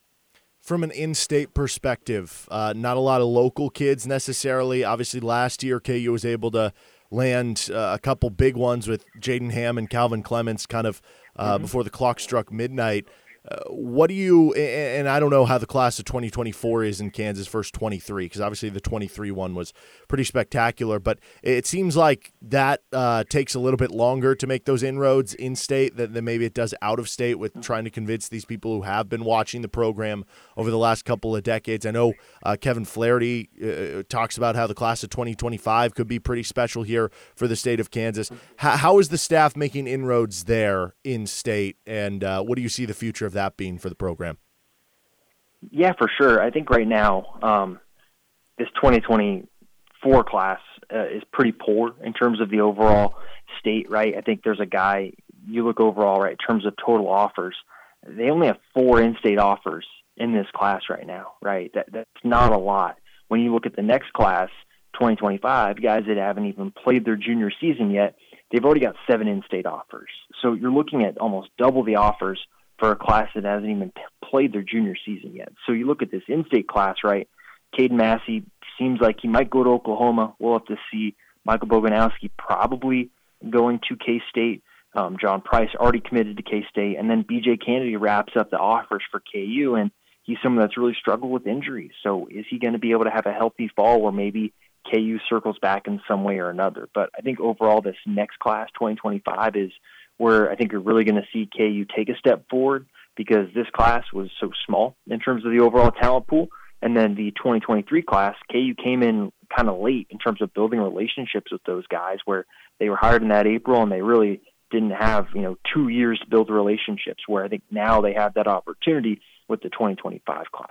From an in state perspective, uh, not a lot of local kids necessarily. Obviously, last year KU was able to land uh, a couple big ones with Jaden Ham and Calvin Clements kind of uh, mm-hmm. before the clock struck midnight. Uh, what do you and I don't know how the class of 2024 is in Kansas first 23 because obviously the 23 one was pretty spectacular but it seems like that uh, takes a little bit longer to make those inroads in state than, than maybe it does out of state with trying to convince these people who have been watching the program over the last couple of decades. I know uh, Kevin Flaherty uh, talks about how the class of 2025 could be pretty special here for the state of Kansas. How, how is the staff making inroads there in state? And uh, what do you see the future of that being for the program? Yeah, for sure. I think right now um, this 2024 class uh, is pretty poor in terms of the overall state. Right. I think there's a guy. You look overall, right, in terms of total offers. They only have four in-state offers in this class right now. Right. That that's not a lot. When you look at the next class, 2025, guys that haven't even played their junior season yet, they've already got seven in-state offers. So you're looking at almost double the offers for a class that hasn't even played their junior season yet. So you look at this in-state class, right? Caden Massey seems like he might go to Oklahoma. We'll have to see. Michael Boganowski probably going to K State. Um, John Price already committed to K State, and then BJ Kennedy wraps up the offers for KU, and he's someone that's really struggled with injuries. So is he going to be able to have a healthy fall where maybe KU circles back in some way or another? But I think overall, this next class, 2025, is where I think you're really going to see KU take a step forward because this class was so small in terms of the overall talent pool. And then the 2023 class, KU came in kind of late in terms of building relationships with those guys where they were hired in that April and they really didn't have, you know, two years to build relationships where I think now they have that opportunity with the 2025 class.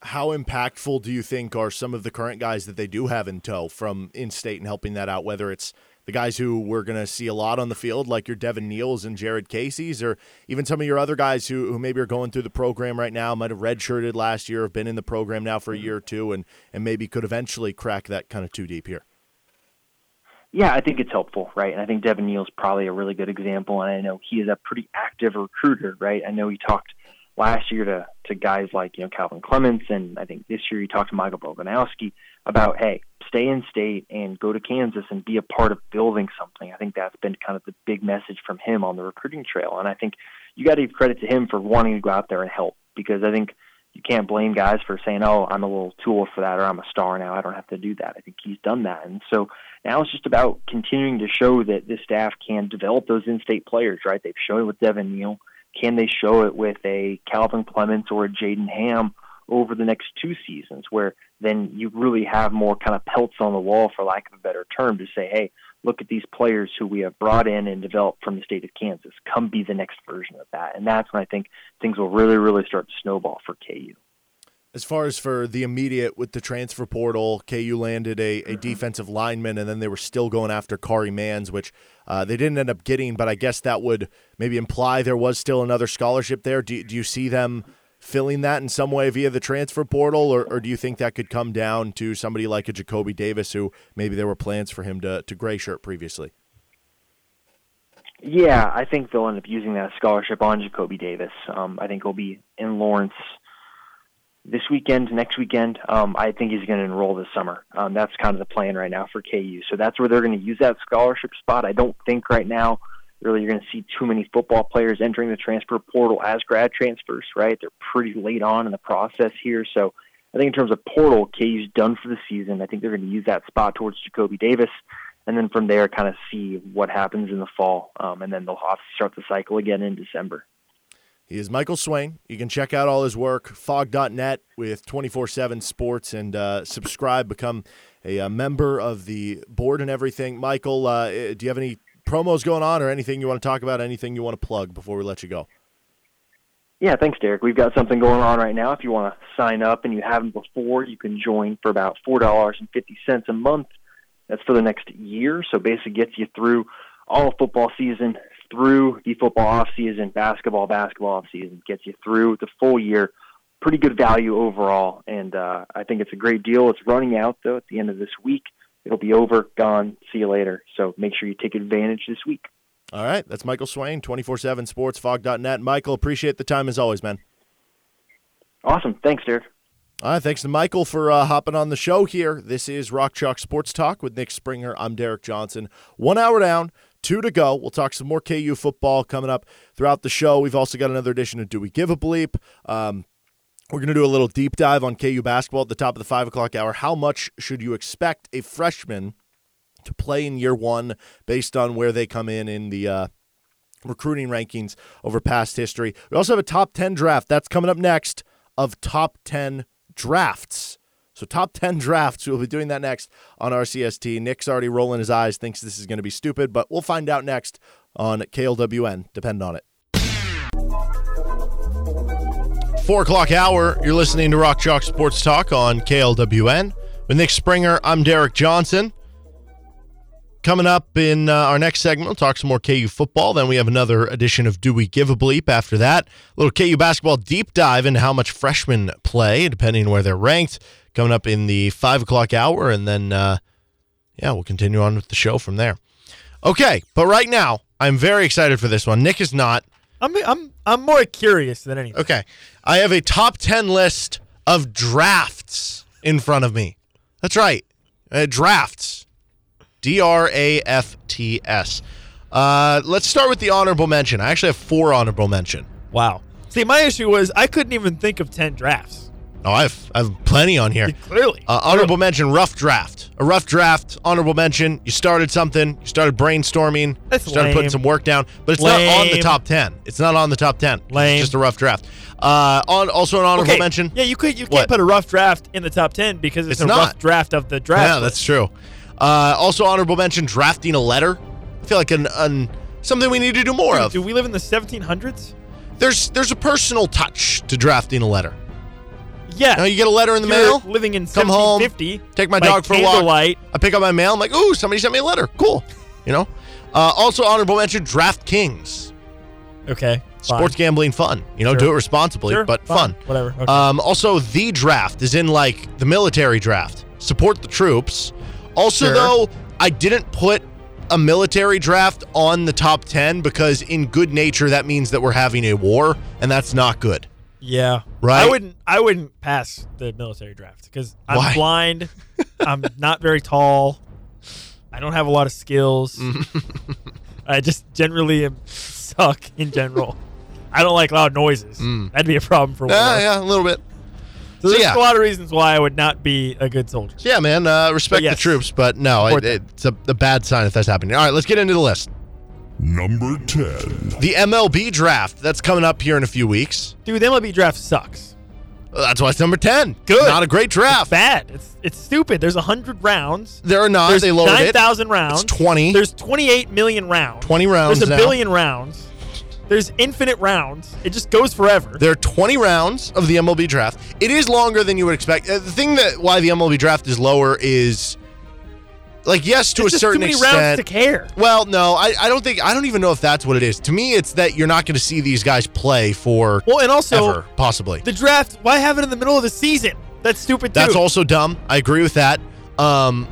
How impactful do you think are some of the current guys that they do have in tow from in state and helping that out, whether it's the guys who we're going to see a lot on the field, like your Devin Neals and Jared Casey's, or even some of your other guys who, who maybe are going through the program right now, might have redshirted last year, have been in the program now for a year or two, and, and maybe could eventually crack that kind of two deep here? Yeah, I think it's helpful, right? And I think Devin Neal's probably a really good example, and I know he is a pretty active recruiter, right? I know he talked last year to, to guys like, you know, Calvin Clements, and I think this year he talked to Michael Boganowski about, hey, stay in state and go to Kansas and be a part of building something. I think that's been kind of the big message from him on the recruiting trail. And I think you got to give credit to him for wanting to go out there and help because I think you can't blame guys for saying, oh, I'm a little too old for that or I'm a star now. I don't have to do that. I think he's done that. And so now it's just about continuing to show that this staff can develop those in state players, right? They've shown it with Devin Neal. Can they show it with a Calvin Clements or a Jaden Ham over the next two seasons where then you really have more kind of pelts on the wall, for lack of a better term, to say, hey, look at these players who we have brought in and developed from the state of Kansas. Come be the next version of that. And that's when I think things will really, really start to snowball for KU. As far as for the immediate with the transfer portal, KU landed a, a mm-hmm. defensive lineman, and then they were still going after Kari Mans, which uh, they didn't end up getting. But I guess that would maybe imply there was still another scholarship there. Do, do you see them filling that in some way via the transfer portal, or, or do you think that could come down to somebody like a Jacoby Davis, who maybe there were plans for him to, to gray shirt previously? Yeah, I think they'll end up using that scholarship on Jacoby Davis. Um, I think he'll be in Lawrence this weekend, next weekend. Um, I think he's going to enroll this summer. Um, that's kind of the plan right now for KU. So that's where they're going to use that scholarship spot. I don't think right now – really you're going to see too many football players entering the transfer portal as grad transfers, right? They're pretty late on in the process here. So I think in terms of portal, KU's done for the season. I think they're going to use that spot towards Jacoby Davis. And then from there, kind of see what happens in the fall. Um, and then they'll have to start the cycle again in December. He is Michael Swain. You can check out all his work, Phog.net with 24 7 sports, and uh, subscribe, become a, a, member of the board and everything. Michael, uh, do you have any promos going on or anything you want to talk about, anything you want to plug before we let you go? Yeah, thanks, Derek. We've got something going on right now. If you want to sign up and you haven't before, you can join for about four dollars and fifty cents a month. That's for the next year, so basically gets you through all football season, through the football off season, basketball, basketball off season, gets you through the full year. Pretty good value overall, and uh, I think it's a great deal. It's running out though at the end of this week it'll be over, gone. See you later. So make sure you take advantage this week. All right. That's Michael Swain, 24 7 sports, phog.net. Michael, appreciate the time as always, man. Awesome. Thanks, Derek. All right, thanks to Michael for uh, hopping on the show here. This is Rock Chalk Sports Talk with Nick Springer. I'm Derek Johnson. One hour down, two to go. We'll talk some more KU football coming up throughout the show. We've also got another edition of Do We Give a Bleep? Um, we're going to do a little deep dive on KU basketball at the top of the five o'clock hour. How much should you expect a freshman to play in year one based on where they come in in the uh, recruiting rankings over past history? We also have a top 10 draft that's coming up next of top 10 drafts. So, top 10 drafts. We'll be doing that next on RCST. Nick's already rolling his eyes, thinks this is going to be stupid, but we'll find out next on KLWN. Depend on it. Four o'clock hour, you're listening to Rock Chalk Sports Talk on KLWN. With Nick Springer, I'm Derek Johnson. Coming up in uh, our next segment, we'll talk some more KU football. Then we have another edition of Do We Give a Bleep after that. A little KU basketball deep dive into how much freshmen play, depending on where they're ranked, coming up in the 5 o'clock hour. And then, uh, yeah, we'll continue on with the show from there. Okay, but right now I'm very excited for this one. Nick is not. I'm I'm I'm more curious than anything. Okay, I have a top ten list of drafts in front of me. That's right, uh, drafts. D R A F T S. Uh, let's start with the honorable mention. I actually have four honorable mention. Wow. See, my issue was I couldn't even think of ten drafts. Oh, I have, I have plenty on here. <laughs> Clearly. Uh, honorable mention, rough draft. A rough draft, honorable mention. You started something. You started brainstorming. That's you started putting some work down, but it's not on the top ten. It's not on the top ten. Lame. It's just a rough draft. Uh, on also an honorable okay. mention. Yeah, you could you What? can't put a rough draft in the top ten because it's, It's a not. rough draft of the draft. Yeah, list. that's true. Uh, also honorable mention, drafting a letter. I feel like an, an something we need to do more of. Do we live in the 1700s? There's there's a personal touch to drafting a letter. Yeah. You, you get a letter in the You're mail. living in Come home, 1750. take my dog for a walk. candlelight. I pick up my mail. I'm like, ooh, somebody sent me a letter. Cool. You know. Uh, also honorable mention, DraftKings. Okay. fine. Sports gambling fun. You know, Sure. do it responsibly, Sure, but fine, fun. Whatever. Okay. Um, also, the draft is in like the military draft. Support the troops. Also, Sure. though, I didn't put a military draft on the top 10 because, in good nature, that means that we're having a war, and that's not good. Yeah. right? I wouldn't. I wouldn't pass the military draft because I'm Why? blind. I'm <laughs> not very tall. I don't have a lot of skills. <laughs> I just generally am suck in general. I don't like loud noises. That'd be a problem for. Mm. Yeah, yeah, a little bit. So there's yeah. a lot of reasons why I would not be a good soldier. Yeah, man. Uh, respect yes. the troops, but no, it, it's a, a bad sign if that's happening. All right, let's get into the list. Number 10. The MLB draft that's coming up here in a few weeks. Dude, the MLB draft sucks. Uh, That's why it's number 10. Good. Not a great draft. Bad. It's it's stupid. There's hundred rounds. There are not. There's they lowered nine it. thousand rounds. It's 20. There's 28 million rounds. 20 rounds There's a now. billion rounds. There's infinite rounds. It just goes forever. There are 20 rounds of the MLB draft. It is longer than you would expect. Uh, the thing that why the MLB draft is lower is like yes to It's a certain too many extent. rounds to care. Well, no, I, I don't think I don't even know if that's what it is. To me, it's that you're not going to see these guys play for Well, and also ever, possibly. the draft. Why have it in the middle of the season? That's stupid too. That's also dumb. I agree with that. Um,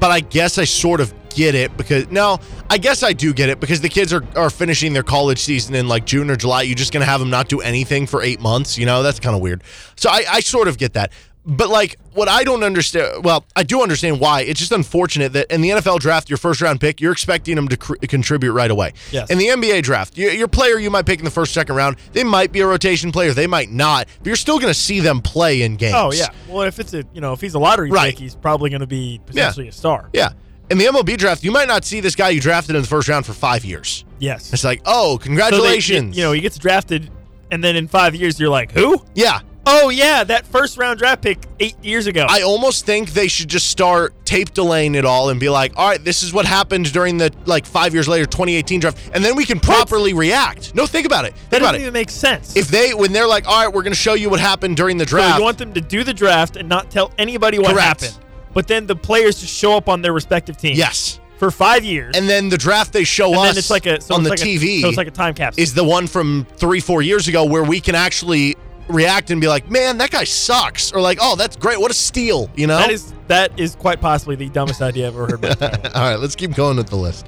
but I guess I sort of get it because no, I guess I do get it because the kids are, are finishing their college season in like June or July. You're just gonna have them not do anything for eight months. You know that's kind of weird. So I, I sort of get that. But like what I don't understand, well, I do understand why. It's just unfortunate that in the NFL draft, your first round pick, you're expecting them to cr- contribute right away. Yes. In the NBA draft, your, your player you might pick in the first, second round, they might be a rotation player, they might not, but you're still going to see them play in games. Oh yeah. Well, if it's a you know if he's a lottery Right. pick, he's probably going to be potentially a star. Yeah. In the MLB draft, you might not see this guy you drafted in the first round for five years. Yes. It's like, oh, So they- congratulations. you know, he gets drafted, and then in five years, you're like, who? yeah. Oh yeah, that first round draft pick eight years ago. I almost think they should just start tape delaying it all and be like, all right, this is what happened during the like five years later, 2018 draft, and then we can properly react. No, think about it. that doesn't about it. even make sense. If they, when they're like, all right, we're going to show you what happened during the so draft. you want them to do the draft and not tell anybody what Correct. happened, but then the players just show up on their respective teams. yes. For five years, And then the draft they show And us it's like a so on it's the like a- TV so it's like a time capsule. is the one from three, four years ago where we can actually react and be like, man, that guy sucks. Or like, oh, that's great. What a steal, you know? That is that is quite possibly the dumbest idea I've ever heard. in my entire life. All right, let's keep going with the list.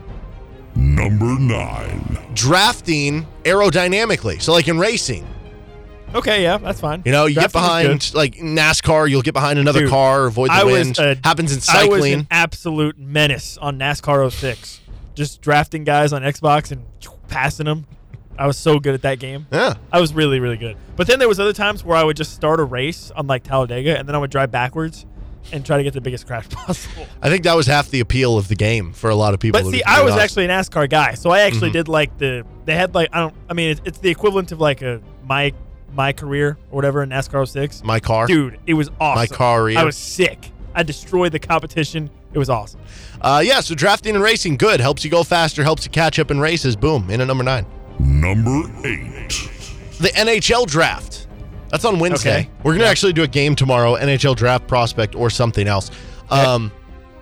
Number 9. Drafting aerodynamically. So, like in racing, okay, yeah, that's fine. you know, you Drafting get behind, like NASCAR, you'll get behind another Dude, car, avoid the I was wind. a- Happens in cycling. I was cycling. an absolute menace on NASCAR 06. Just drafting guys on Xbox and passing them. I was so good at that game. yeah. I was really, really good. But then there was other times where I would just start a race on like Talladega and then I would drive backwards and try to get the biggest crash <laughs> possible. I think that was half the appeal of the game for a lot of people. But see, I was honest. actually an NASCAR guy, so I actually Mm-hmm. did like the. They had like I don't. I mean, it's, it's the equivalent of like a my my career or whatever in NASCAR 06. my car. Dude, it was awesome. My career. I was sick. I destroyed the competition. It was awesome. Uh, yeah, so drafting and racing, good. Helps you go faster, helps you catch up in races. Boom, in at number nine. Number 8. The NHL draft. That's on Wednesday. Okay. We're going to actually do a game tomorrow, NHL draft prospect or something else. Um,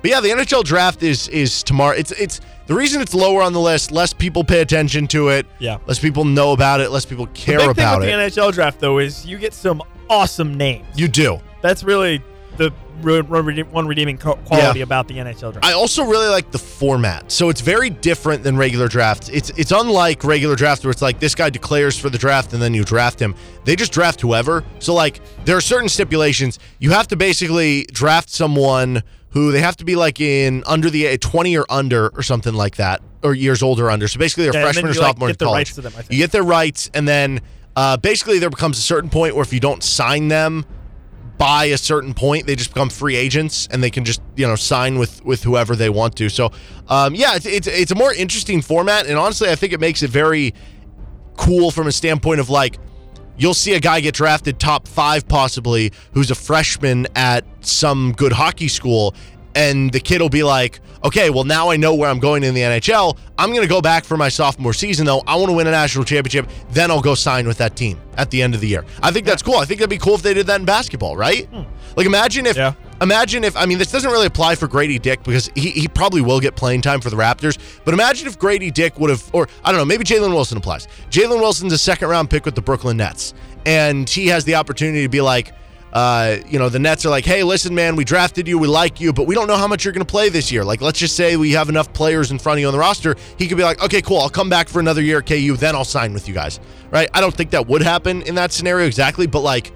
but yeah, the NHL draft is is tomorrow. It's it's the reason it's lower on the list. Less people pay attention to it. Yeah. Less people know about it. Less people care the big thing about with it. the NHL draft though is you get some awesome names. you do. That's really the re- re- one redeeming quality about the NHL draft. I also really like the format. So it's very different than regular drafts. It's it's unlike regular drafts where it's like this guy declares for the draft and then you draft him. They just draft whoever. So like there are certain stipulations. You have to basically draft someone who they have to be like in under the 20 or under or something like that or years older or under. So basically they're Yeah, freshman or like, sophomore get in college. them. You get their rights and then uh, basically there becomes a certain point where if you don't sign them by a certain point they just become free agents and they can just you know sign with with whoever they want to. So um, yeah it's, it's it's a more interesting format. And honestly i think it makes it very cool from a standpoint of like you'll see a guy get drafted top five possibly who's a freshman at some good hockey school and the kid will be like okay well now i know where i'm going in the nhl i'm going to go back for my sophomore season though i want to win a national championship then i'll go sign with that team at the end of the year i think that's cool i think that'd be cool if they did that in basketball right hmm. like imagine if Yeah. imagine if I mean this doesn't really apply for Grady Dick because he, he probably will get playing time for the Raptors. But imagine if Grady Dick would have, or I don't know, maybe Jalen Wilson applies. Jalen Wilson's a second round pick with the Brooklyn Nets, and he has the opportunity to be like. Uh, you know, the Nets are like, hey, listen, man, we drafted you, we like you, but we don't know how much you're going to play this year. Like, let's just say we have enough players in front of you on the roster. He could be like, okay, cool, I'll come back for another year at KU, then I'll sign with you guys. Right? I don't think that would happen in that scenario exactly, but like,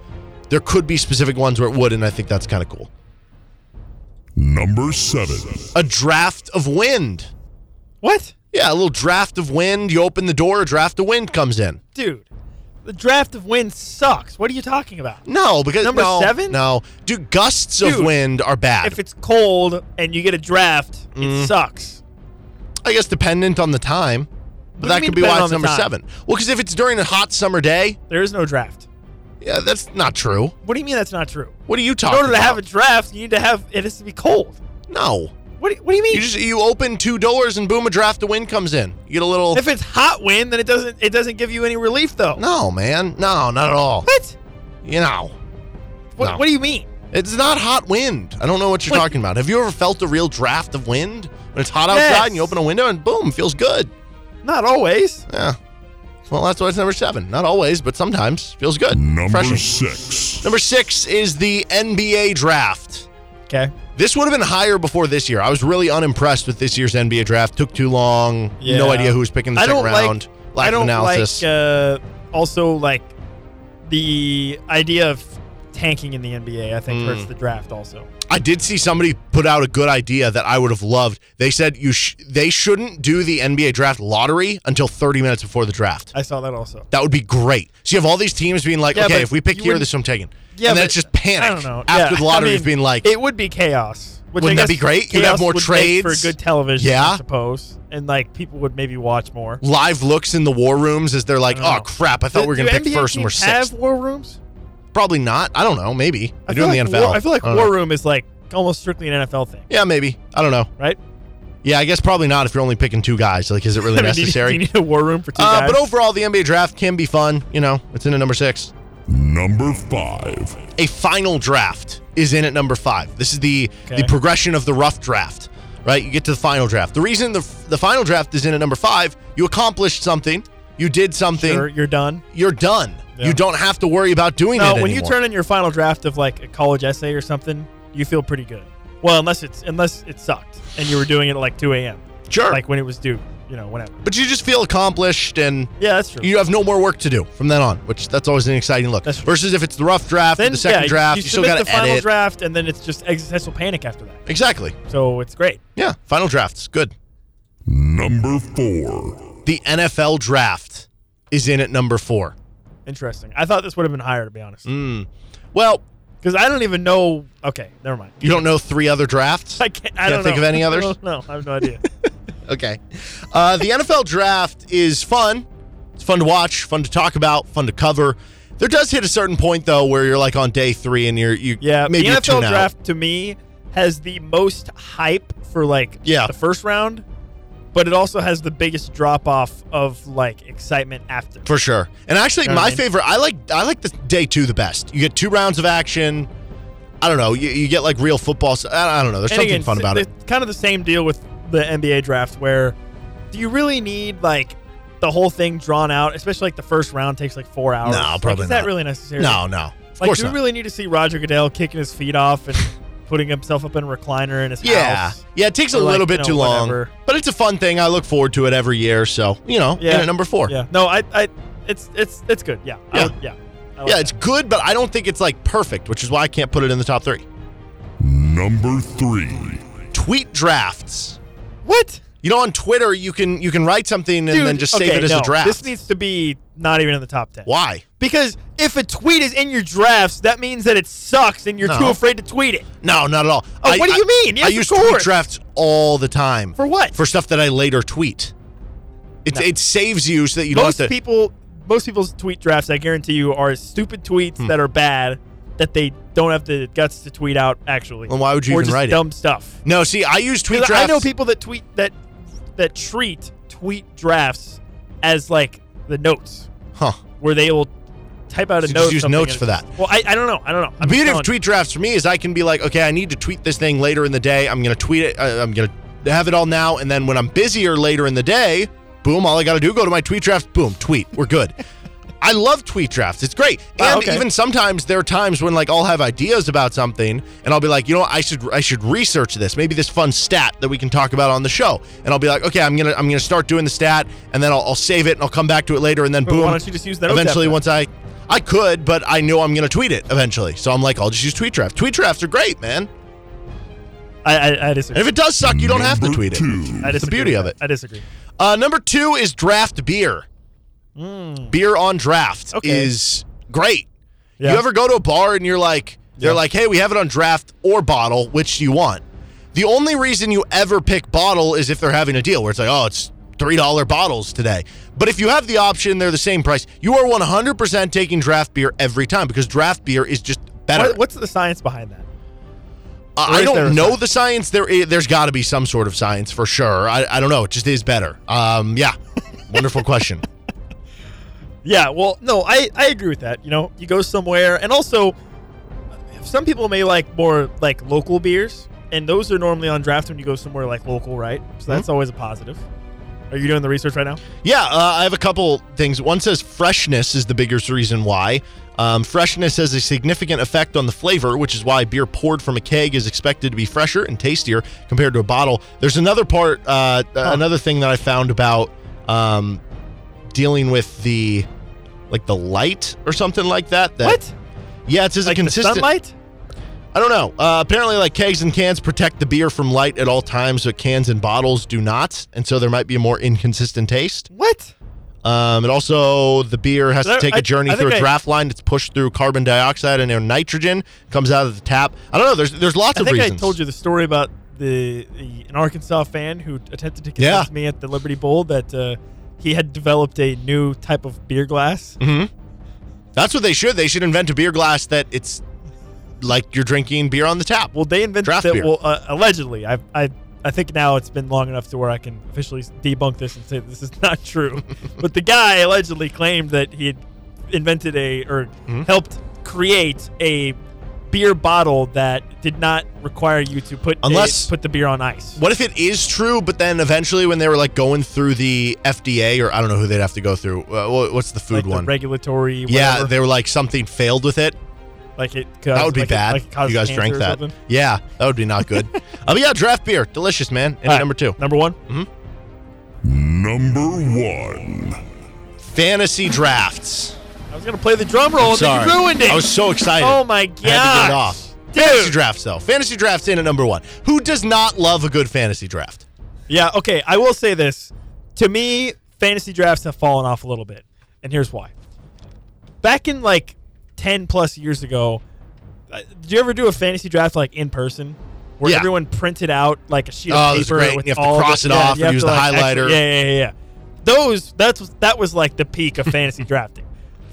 there could be specific ones where it would, and I think that's kind of cool. Number seven. A draft of wind. what, Yeah, a little draft of wind. You open the door, a draft of wind comes in. dude? The draft of wind sucks. What are you talking about? No, because Number no, seven? No, dude, gusts of wind are bad. If it's cold and you get a draft, Mm. it sucks. I guess dependent on the time, but that could be why it's number time? seven. Well, because if it's during a hot summer day, There is no draft. yeah, that's not true. What do you mean that's not true? What are you talking? In order to about? have a draft, you need to have it has to be cold. no, What do, what do you mean? you just you open two doors and boom, a draft of wind comes in. You get a little. if it's hot wind, then it doesn't it doesn't give you any relief though. no, man, no, not at all. What? You know. What, No. what do you mean? It's not hot wind. I don't know what you're Wait. talking about. Have you ever felt a real draft of wind when it's hot Yes. outside and you open a window and boom, feels good? Not always. Yeah. Well, that's why it's number seven. Not always, but sometimes feels good. Number Refreshing. six. Number six is the NBA draft. Okay. This would have been higher before this year. I was really unimpressed with this year's NBA draft. Took too long. Yeah. No idea who was picking the I second don't round. like. Lack I don't of analysis. like. Uh, also, like the idea of tanking in the NBA. I think Mm. hurts the draft. Also. I did see somebody put out a good idea that I would have loved. They said you sh- they shouldn't do the NBA draft lottery until 30 minutes before the draft. I saw that also. That would be great. So you have all these teams being like, Yeah, okay, if we pick here, this I'm taking. Yeah, and then but it's just panic I don't know. after Yeah, the lottery I mean, being like, it would be chaos. Which Wouldn't that be great? You'd have more trades. for good television. Yeah. I suppose, and like people would maybe watch more. live looks in the war rooms as they're like, oh crap, I thought we were going to pick NBA first and we're teams have war rooms? Probably not. I don't know. Maybe. I, do in like the NFL. War, I feel like I war know. room is like almost strictly an NFL thing, Yeah, maybe. I don't know. right? Yeah, I guess probably not if you're only picking two guys. Like, is it really <laughs> I mean, do you- necessary? Do you need a war room for two uh, guys? but overall, the NBA draft can be fun. You know, it's in at number six. Number five. a final draft is in at number five. This is the Okay. the progression of the rough draft, right? You get to the final draft. The reason the the final draft is in at number five, you accomplished something, you did something, Sure, you're done. you're done. Yeah. You don't have to worry about doing No, it when you turn in your final draft of like a college essay or something, you feel pretty good. Well, unless it's unless it sucked and you were doing it at like 2 a.m. sure, like when it was due. You know, whatever. but you just feel accomplished and. Yeah, that's true. You have no more work to do from then on, which that's always an exciting look. That's true. Versus if it's the rough draft, or then the second yeah, draft, you, you, still submit got the to final edit. draft, and then it's just existential panic after that. exactly. So it's great. Yeah, final drafts, good. Number four. The NFL draft is in at number four. Interesting. I thought this would have been higher, to be honest, Mm. Well, because I don't even know. Okay, never mind. you don't know three other drafts? <laughs> I can't. I Can't don't think know. of any <laughs> others? No, I have no idea. <laughs> Okay. Uh, the NFL draft is fun. It's fun to watch, fun to talk about, fun to cover. There does hit a certain point though where you're like on day three and you're you Yeah, maybe the NFL out. draft to me has the most hype for like Yeah. the first round, but it also has the biggest drop off of like excitement after. for sure. And actually, Know my I mean? favorite, I like I like the day two the best. You get two rounds of action. I don't know. You, you get like real football. I don't know. There's And something again, fun about it. Kind of the same deal with the NBA draft, where do you really need like the whole thing drawn out? Especially like the first round takes like four hours. No, Like, probably is that really necessary? No, no. Of Like, course do we not. really need to see Roger Goodell kicking his feet off and <laughs> putting himself up in a recliner in his Yeah, house. yeah. It takes a Or, like, little bit you know, too long, whatever. but it's a fun thing. I look forward to it every year. So you know, Yeah. at number four. Yeah. No, I, I, it's, it's, it's good. Yeah. Yeah. would- yeah. Like Yeah, that. it's good, but I don't think it's like perfect, which is why I can't put it in the top three. Number three. Tweet drafts. What? You know, on Twitter, you can you can write something and Dude, then just save okay, it as no, a draft. This needs to be not even in the top ten. why? Because if a tweet is in your drafts, that means that it sucks and you're No. too afraid to tweet it. No, not at all. Oh, what do you mean? I, Yes, of use tweet drafts all the time. For what? For stuff that I later tweet. It, No. it saves you so that you don't most have to. people, most people's tweet drafts, I guarantee you, are stupid tweets Hmm. that are bad that they don't have the guts to tweet out. Actually, Well, why would you or even just write it? dumb stuff. no, see, I use tweet drafts. I know people that tweet that that treat tweet drafts as like the notes Huh. where they will type out a So note. just use notes and for that. Well, I, I don't know. I don't know. The I'm beauty of tweet drafts for me is I can be like, okay, I need to tweet this thing later in the day. I'm going to tweet it. Uh, I'm going to have it all now. And then when I'm busier later in the day, boom, all I got to do, go to my tweet draft, boom, tweet. We're good. <laughs> I love tweet drafts. It's great. Wow, and okay. even sometimes there are times when like I'll have ideas about something and I'll be like, you know, what, I should I should research this. Maybe this fun stat that we can talk about on the show. And I'll be like, okay, I'm gonna I'm gonna start doing the stat and then I'll, I'll save it and I'll come back to it later and then boom. why don't you just use the notes eventually once I I could, but I know I'm gonna tweet it eventually. So I'm like, I'll just use tweet draft. Tweet drafts are great, man. I, I, I disagree. And if it does suck, you don't have to Number tweet it. two. I It's the beauty of it. I disagree. Uh, number two is draft beer. Beer on draft. Okay. is great. Yeah. You ever go to a bar and you're like, they're Yeah. like, hey, we have it on draft or bottle, which do you want? The only reason you ever pick bottle is if they're having a deal where it's like, oh, it's $3 bottles today. But if you have the option, they're the same price. You are 100% taking draft beer every time because draft beer is just better. What, what's the science behind that? Uh, I don't know science? the science. There, there's got to be some sort of science for sure. I, I don't know. It just is better. Um, yeah, <laughs> wonderful question. Yeah, well, no, I, I agree with that. You know, you go somewhere, and also, some people may like more like local beers, and those are normally on draft when you go somewhere like local, right? So that's always a positive. Are you doing the research right now? Yeah, uh, I have a couple things. One says freshness is the biggest reason why. Um, freshness has a significant effect on the flavor, which is why beer poured from a keg is expected to be fresher and tastier compared to a bottle. There's another part, uh, another thing that I found about um, dealing with the like the light or something like that. that what? Yeah, it says Like a consistent. sunlight? I don't know. Uh, apparently, like kegs and cans protect the beer from light at all times, but cans and bottles do not, and so there might be a more inconsistent taste. What? Um, and also, the beer has So to take I- a journey I through a draft line that's pushed through carbon dioxide and nitrogen comes out of the tap. I don't know. There's there's lots I of reasons. I told you the story about the, the an Arkansas fan who attempted to Yeah. convince me at the Liberty Bowl that uh, he had developed a new type of beer glass. Mm-hmm. That's what they should. They should invent a beer glass that it's like you're drinking beer on the tap. Well, they invented Draft that. beer. Well, uh, allegedly, I, I, I think now it's been long enough to where I can officially debunk this and say this is <laughs> not true. <laughs> but the guy allegedly claimed that he had invented a or Mm-hmm. helped create a beer bottle that did not require you to put a- Unless- put the beer on ice. What if it is true, but then eventually when they were like going through the FDA or I don't know who they'd have to go through. Uh, wha- what's the food like one? the regulatory. yeah, whatever. they were like something failed with it. like it. That would be like it- bad. like it caused you guys cancer drank or that. something. Yeah, that would be not good. <laughs> uh, but yeah, draft beer, delicious, man. And All right, number two, Number one. Number one. fantasy drafts. I was gonna play the drum roll. and then you ruined it. I was so excited. Oh my god! Had to get it off. Fantasy drafts, though. Fantasy drafts in at number one. Who does not love a good fantasy draft? Yeah, okay. I will say this. To me, fantasy drafts have fallen off a little bit. And here's why. Back in like 10 plus years ago, uh, did you ever do a fantasy draft like in person? Where Yeah. everyone printed out like a sheet Oh, of that's paper with You have to cross the, it yeah, off you have use to, the like, highlighter. yeah, yeah, yeah, yeah. Those that's that was like the peak of <laughs> fantasy drafting.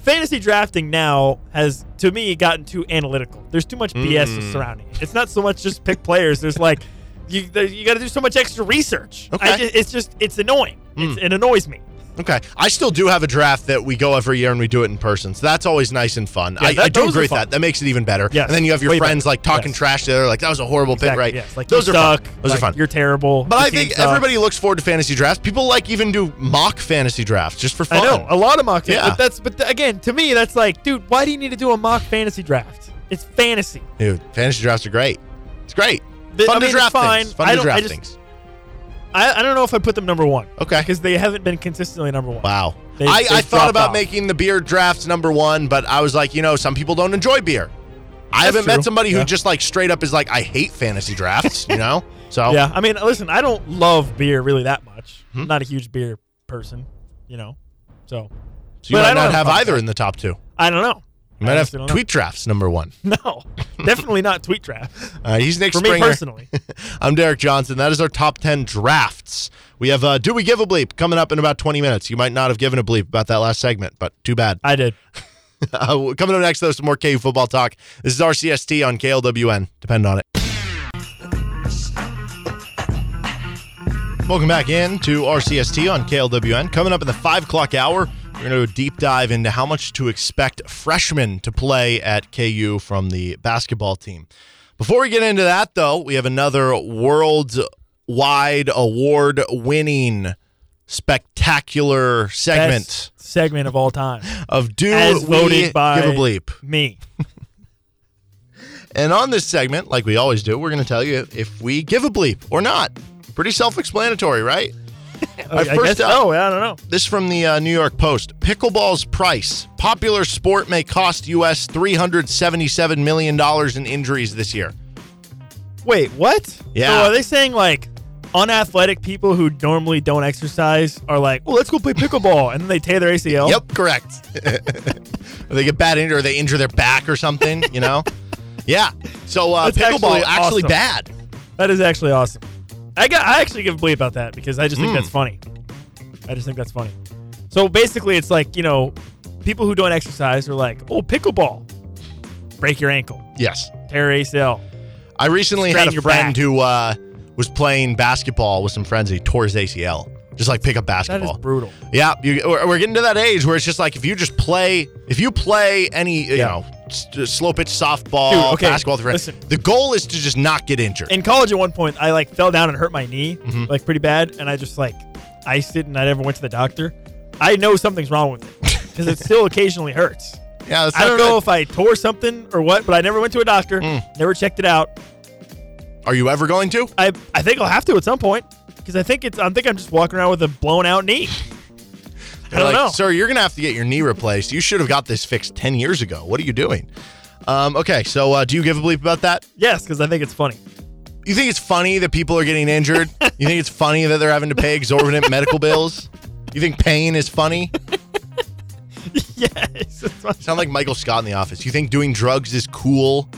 Fantasy drafting now has, to me, gotten too analytical. There's too much BS Mm. surrounding it. It's not so much just pick players. There's like, you there, you got to do so much extra research. Okay. Hmm. ju- it's just it's annoying. It's, it annoys me. Okay. I still do have a draft that we go every year and we do it in person. So that's always nice and fun. Yeah, I, that- I do agree with fun. that. That makes it even better. Yes, And then you have your way friends better. like talking Yes. trash together, like that was a horrible pick, right? Yes. Like Those are suck. fun. Those like, are fun. You're terrible. But I think sucks. everybody looks forward to fantasy drafts. People like even do mock fantasy drafts just for fun. I know a lot of mock. Yeah. But that's but again to me that's like, dude, why do you need to do a mock fantasy draft? It's fantasy. Dude, fantasy drafts are great. It's great. The- Fun I to mean, draft fine. things. Fun I to draft just- things. I, I don't know if I put them number one. Okay. Because they haven't been consistently number one. Wow. They- I, they've I thought about off. making the beer drafts number one, but I was like, you know, some people don't enjoy beer. I That's haven't met true. somebody who just like straight up is like, I hate fantasy drafts, you know? <laughs> So Yeah, I mean, listen, I don't love beer really that much. Hmm? I'm not a huge beer person, you know. So so you But I might don't not have either in the top two. I don't know. Might I have don't know. tweet drafts number one. <laughs> No, definitely not tweet draft <laughs> Uh, he's Nick for me Springer. personally. <laughs> I'm Derek Johnson. That is our top 10 drafts. We have uh, Do We Give a Bleep coming up in about 20 minutes. You might not have given a bleep about that last segment, but too bad. I did. Uh, coming up next, though, some more KU football talk. This is RCST on KLWN. Depend on it. Welcome back in to RCST on KLWN. Coming up in the 5 o'clock hour, we're going to do a deep dive into how much to expect freshmen to play at KU from the basketball team. Before we get into that, though, we have another worldwide award winning spectacular segment Best segment of all time. <laughs> of Do As We voted by Give a Bleep? me. <laughs> And on this segment, like we always do, we're going to tell you if we give a bleep or not. Pretty self explanatory, right? I, first guess up- so. I don't know. This is from the uh, New York Post. Pickleball's price. Popular sport may cost U.S. $377 million in injuries this year. Wait, what? Yeah. So are they saying like unathletic people who normally don't exercise are like, well, let's go play pickleball, and then they tear their ACL? Yep, correct. or <laughs> they get bad injury or they injure their back or something, you know? <laughs> yeah. So uh, pickleball actually actually, awesome. bad. That is actually awesome. I got. I actually give a bleep about that because I just think Mm. that's funny. I just think that's funny. So basically, it's like you know, people who don't exercise are like, oh, pickleball, break your ankle, Yes. tear ACL. I recently Strain had a your friend back. who uh, was playing basketball with some friends. He tore his ACL. Just like pick up That is basketball. brutal. Yeah, you, we're we're getting to that age where it's just like if you just play, if you play any, you Yeah. know, s- slow pitch softball, Dude, okay, basketball, with your friends, listen. the goal is to just not get injured. In college, at one point, I like fell down and hurt my knee Mm-hmm. like pretty bad, and I just like iced it, and I never went to the doctor. I know something's wrong with it because it still <laughs> occasionally hurts. yeah, that's I don't know if I tore something or what, but I never went to a doctor. Mm. Never checked it out. Are you ever going to? I I think I'll have to at some point because I think it's I think I'm just walking around with a blown out knee. <laughs> I don't like, know. sir. You're gonna have to get your knee replaced. You should have got this fixed ten years ago. What are you doing? Um, okay, so uh, do you give a bleep about that? yes, because I think it's funny. You think it's funny that people are getting injured? <laughs> you think it's funny that they're having to pay exorbitant medical bills? You think pain is funny? <laughs> yes. Sound like Michael Scott in the office. You think doing drugs is cool?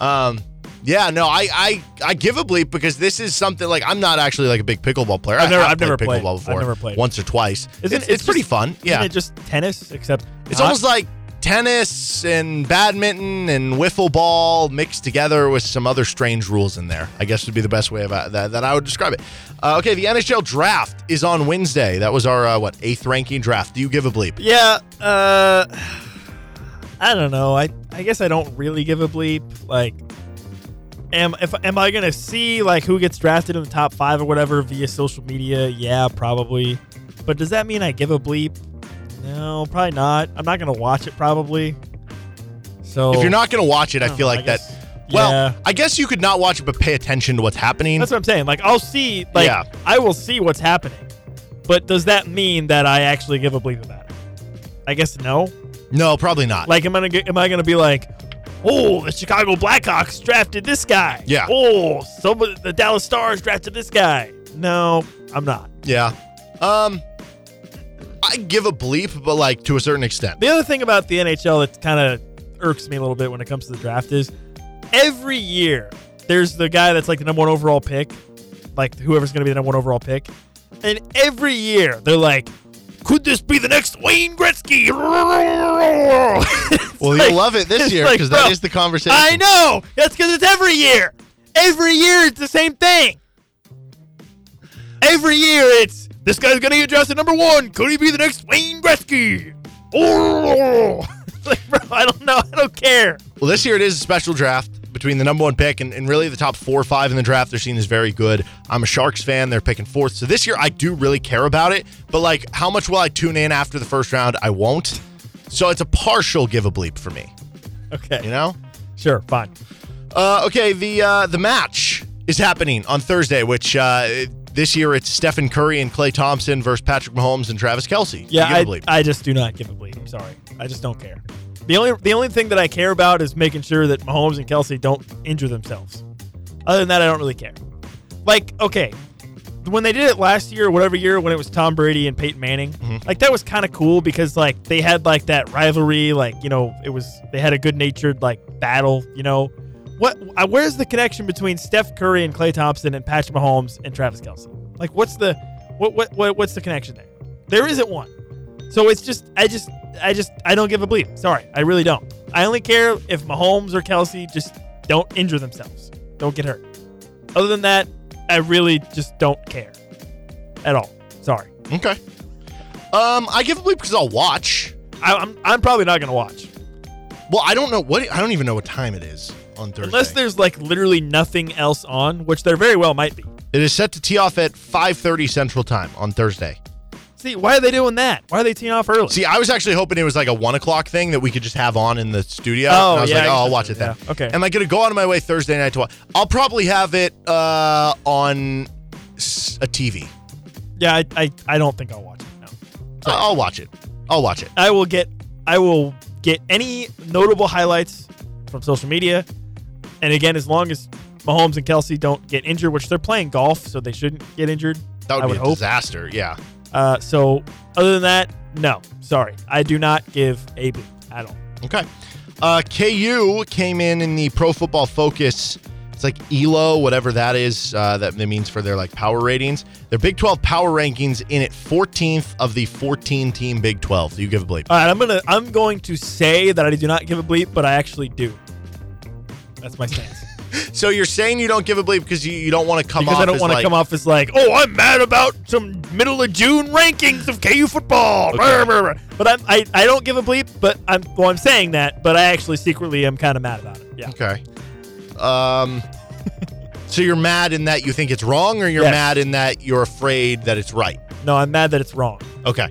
Um, yeah, no, I, I I give a bleep because this is something like I'm not actually like a big pickleball player. I've never- I've never played played. pickleball I've before. never played. once or twice. Isn't it's it it's pretty just- fun. Isn't Yeah, it just tennis except it's not? almost like tennis and badminton and wiffle ball mixed together with some other strange rules in there. I guess would be the best way of uh, that, that I would describe it. Uh, okay, the NHL draft is on Wednesday. That was our uh, what eighth ranking draft. Do you give a bleep? Yeah, uh <sighs> I don't know. I I guess I don't really give a bleep. Like am if am I going to see like who gets drafted in the top 5 or whatever via social media? Yeah, probably. But does that mean I give a bleep? No, probably not. I'm not going to watch it probably. So If you're not going to watch it, I. I feel don't like know, I that. Well, yeah. I guess you could not watch it, but pay attention to what's happening. That's what I'm saying. Like I'll see like Yeah. I will see what's happening. But does that mean that I actually give a bleep about it? I guess no. no, probably not. Like, am I gonna am I gonna be like, oh, the Chicago Blackhawks drafted this guy? Yeah. Oh, some of the Dallas Stars drafted this guy. No, I'm not. yeah. Um, I give a bleep, but like to a certain extent. The other thing about the NHL that kind of irks me a little bit when it comes to the draft is every year there's the guy that's like the number one overall pick, like whoever's gonna be the number one overall pick, and every year they're like. Could this be the next Wayne Gretzky? <laughs> Well, like- you'll love it this year because that bro, is the conversation. I know. That's because it's every year. Every year it's the same thing. Every year it's this guy's gonna get drafted number one. Could he be the next Wayne Gretzky? <laughs> Oh, like bro, I don't know. I don't care. Well, this year it is a special draft between the number one pick and, and really the top four or five in the draft they're seen as very good. I'm a Sharks fan. They're picking fourth. So this year I do really care about it. But like, how much will I tune in after the first round? I won't. So it's a partial give a bleep for me. Okay. You know? Sure. Fine. Uh, okay, the uh, the match is happening on Thursday, which uh, this year it's Stephen Curry and Klay Thompson versus Patrick Mahomes and Travis Kelce. Yeah, You give a I. I just do not give a bleep. I'm sorry. I just don't care. The only the only thing that I care about is making sure that Mahomes and Kelce don't injure themselves. Other than that, I don't really care. Like, okay, when they did it last year or whatever year when it was Tom Brady and Peyton Manning, mm-hmm. like that was kind of cool because like they had like that rivalry, like you know, it was they had a good natured like battle, you know. What? Where's the connection between Steph Curry and Klay Thompson and Patrick Mahomes and Travis Kelce? Like, what's the what what, what what's the connection there? There isn't one. So it's just I just I just I don't give a bleep. Sorry, I really don't. I only care if Mahomes or Kelce just don't injure themselves, don't get hurt. Other than that, I really just don't care at all. Sorry, okay. Um, I give a bleep because I'll watch. I, I'm I'm probably not gonna watch Well, I don't know what I don't even know what time it is on Thursday. unless there's like literally nothing else on, which there very well might be. it is set to tee off at 5:30 Central Time on Thursday. See, why are they doing that? Why are they teeing off early? See, I was actually hoping it was like a one o'clock thing that we could just have on in the studio. Oh, and I was yeah, like, oh, I'll watch it then. yeah. Okay. Am I going to go out of my way Thursday night to watch? I'll probably have it uh, on a TV. yeah, I, I I don't think I'll watch it. No. I'll watch it. I'll watch it. I will get I will get any notable highlights from social media. And again, as long as Mahomes and Kelce don't get injured, which they're playing golf, so they shouldn't get injured. That would be a hope. disaster. Yeah. Uh, so other than that, no. Sorry. I do not give a bleep at all. Okay. Uh, KU came in in the Pro Football Focus. It's like ELO, whatever that is. Uh, that that means for their like power ratings. Their Big 12 power rankings in at 14th of the 14 team Big 12. Do you give a bleep? All right, I'm gonna I'm going to say that I do not give a bleep, but I actually do. That's my stance. <laughs> <laughs> So you're saying you don't give a bleep because you, you don't want to come because off I don't as want to like, come off as like, oh, I'm mad about some middle of June rankings of KU football. Brr. But I'm, I I don't give a bleep. But I'm well, I'm saying that, but I actually secretly am kind of mad about it. Yeah. Okay. Um. <laughs> so you're mad in that you think it's wrong, or you're Yes. mad in that you're afraid that it's right? No, I'm mad that it's wrong. Okay.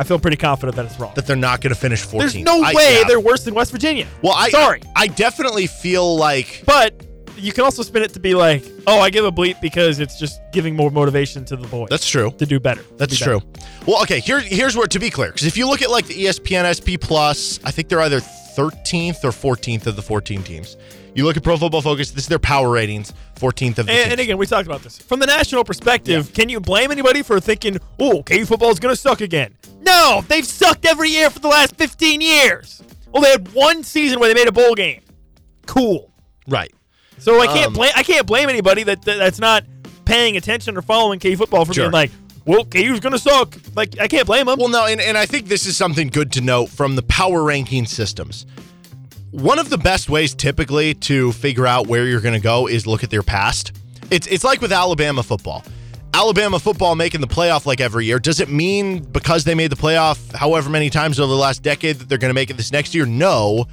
I feel pretty confident that it's wrong. That they're not going to finish 14th. There's no I- way yeah. they're worse than West Virginia. Well, I sorry, I definitely feel like but you can also spin it to be like, oh, I give a bleep because it's just giving more motivation to the boys. that's true. to do better. That's be better. true. Well, okay. Here, here's where to be clear, because if you look at like the ESPN SP Plus, I think they're either 13th or 14th of the 14 teams. You look at Pro Football Focus. This is their power ratings. 14th of the And, and again, we talked about this from the national perspective. Can you blame anybody for thinking, "Oh, KU football is going to suck again"? No, they've sucked every year for the last 15 years. Well, they had one season where they made a bowl game. Cool. right. So I can't Um, blame I can't blame anybody that, that that's not paying attention or following KU football for Sure. being like, "Well, KU's going to suck." Like I can't blame them. Well, no, and, and I think this is something good to note from the power ranking systems. One of the best ways typically to figure out where you're going to go is look at their past. It's it's like with Alabama football. Alabama football making the playoff like every year. Does it mean because they made the playoff however many times over the last decade that they're going to make it this next year? No,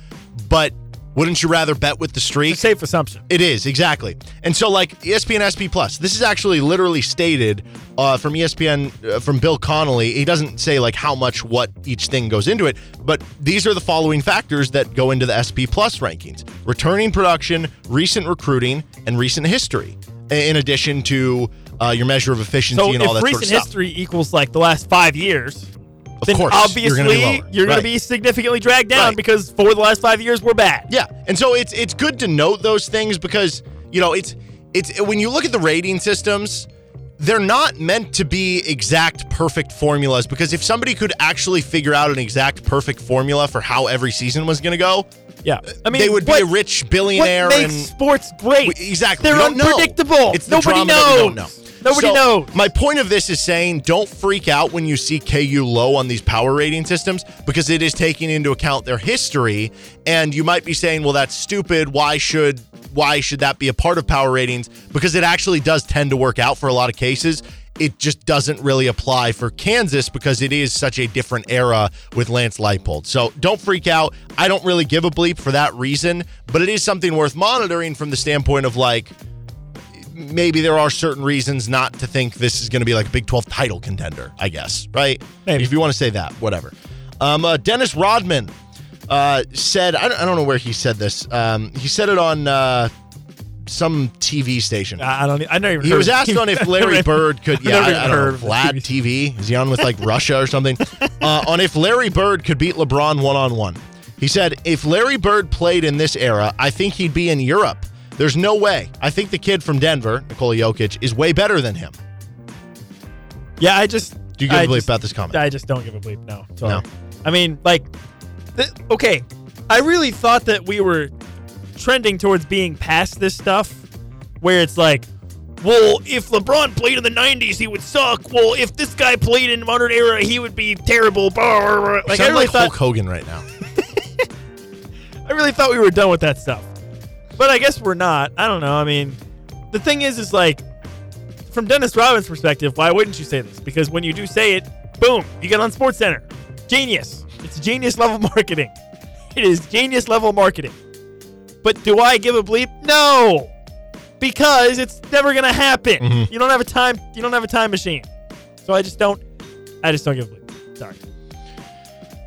but wouldn't you rather bet with the streak? It's a safe assumption. It is exactly, and so like ESPN SP Plus. This is actually literally stated uh, from ESPN uh, from Bill Connolly. He doesn't say like how much what each thing goes into it, but these are the following factors that go into the SP Plus rankings: returning production, recent recruiting, and recent history. In addition to uh, your measure of efficiency So and all that recent sort of stuff. history equals like the last five years, Of then course, obviously you're going to be lower. you're going Right. to be significantly dragged down Right. because for the last five years we're bad. Yeah, and so it's it's good to note those things because you know it's it's when you look at the rating systems, they're not meant to be exact perfect formulas because if somebody could actually figure out an exact perfect formula for how every season was going to go, Yeah, I mean they would what, be a rich billionaire What makes and sports great? We- exactly. They're don't know. unpredictable. It's the Nobody drama that we don't knows. know. Nobody So, knows. My point of this is saying don't freak out when you see KU low on these power rating systems because it is taking into account their history and you might be saying, "Well, that's stupid. Why should why should that be a part of power ratings?" Because it actually does tend to work out for a lot of cases. It just doesn't really apply for Kansas because it is such a different era with Lance Leipold. So don't freak out. I don't really give a bleep for that reason, but it is something worth monitoring from the standpoint of like, maybe there are certain reasons not to think this is going to be like a Big 12 title contender, I guess, right? Maybe. If you want to say that, whatever. Um, uh, Dennis Rodman uh, said, I don't, I don't know where he said this. Um, he said it on uh, some TV station. I don't. I never even. He was asked TV. on if <laughs> Larry Bird could, <laughs> yeah, I, I don't know, Vlad TV. Is he on with like Russia or something? <laughs> Uh, on if Larry Bird could beat LeBron one on one. He said, if Larry Bird played in this era, I think he'd be in Europe. There's no way. I think the kid from Denver, Nikola Jokic, is way better than him. Yeah, I just. Do you give I a bleep just- about this comment? I just don't give a bleep. No. Sorry. No. I mean, like, th- okay. I really thought that we were trending towards being past this stuff, where it's like, well, if LeBron played in the '90s, he would suck. Well, if this guy played in modern era, he would be terrible. Like, I really like thought. Hulk Hogan right now. <laughs> I really thought we were done with that stuff. But I guess we're not. I don't know. I mean, the thing is, is like, from Dennis Robbins' perspective, why wouldn't you say this? Because when you do say it, boom, you get on Sports Center. Genius. It's genius level <laughs> marketing. It is genius level marketing. But do I give a bleep? No. Because it's never gonna happen. Mhm. You don't have a time you don't have a time machine. So I just don't I just don't give a bleep. Sorry.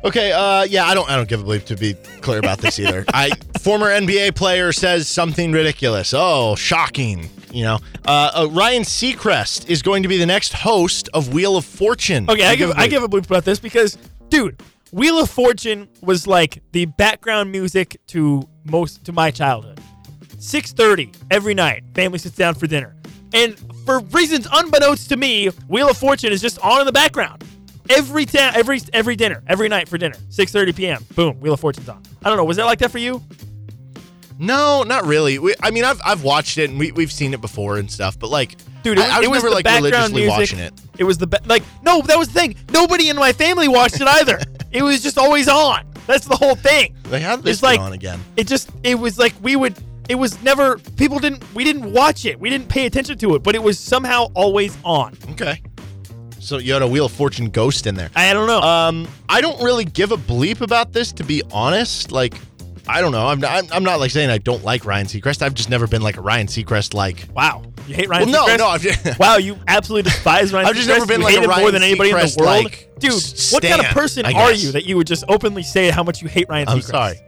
Okay, uh, yeah, I don't, I don't give a bleep to be clear about this either. <laughs> I former NBA player says something ridiculous. Oh, shocking! You know, uh, uh, Ryan Seacrest is going to be the next host of Wheel of Fortune. Okay, I You give I give a bleep about this because, dude, Wheel of Fortune was like the background music to most to my childhood. Six thirty every night, family sits down for dinner, and for reasons unbeknownst to me, Wheel of Fortune is just on in the background every ta- every every dinner, every night for dinner. Six thirty p.m. Boom, Wheel of Fortune's on. I don't know, was that like that for you? No, not really. We, I mean, I've I've watched it and we we've seen it before and stuff, but like, Dude, it, I, I was it was never like religiously music. watching it. It was the be- like no, that was the thing. Nobody in my family watched it either. <laughs> it was just always on. That's the whole thing. They have this like- on again. It just it was like we would it was never people didn't we didn't watch it. We didn't pay attention to it, but it was somehow always on. Okay. So you had a Wheel of Fortune ghost in there. I don't know. Um, I don't really give a bleep about this, to be honest. Like, I don't know. I'm not, I'm not like saying I don't like Ryan Seacrest. I've just never been like a Ryan Seacrest like. wow. You hate Ryan Well, no, Seacrest? no. I've just, Wow, you absolutely despise <laughs> Ryan I've just Seacrest? never been you like hate a Ryan more than anybody in the world. like, Dude, what kind of person are you that you would just openly say how much you hate Ryan Seacrest? I'm sorry.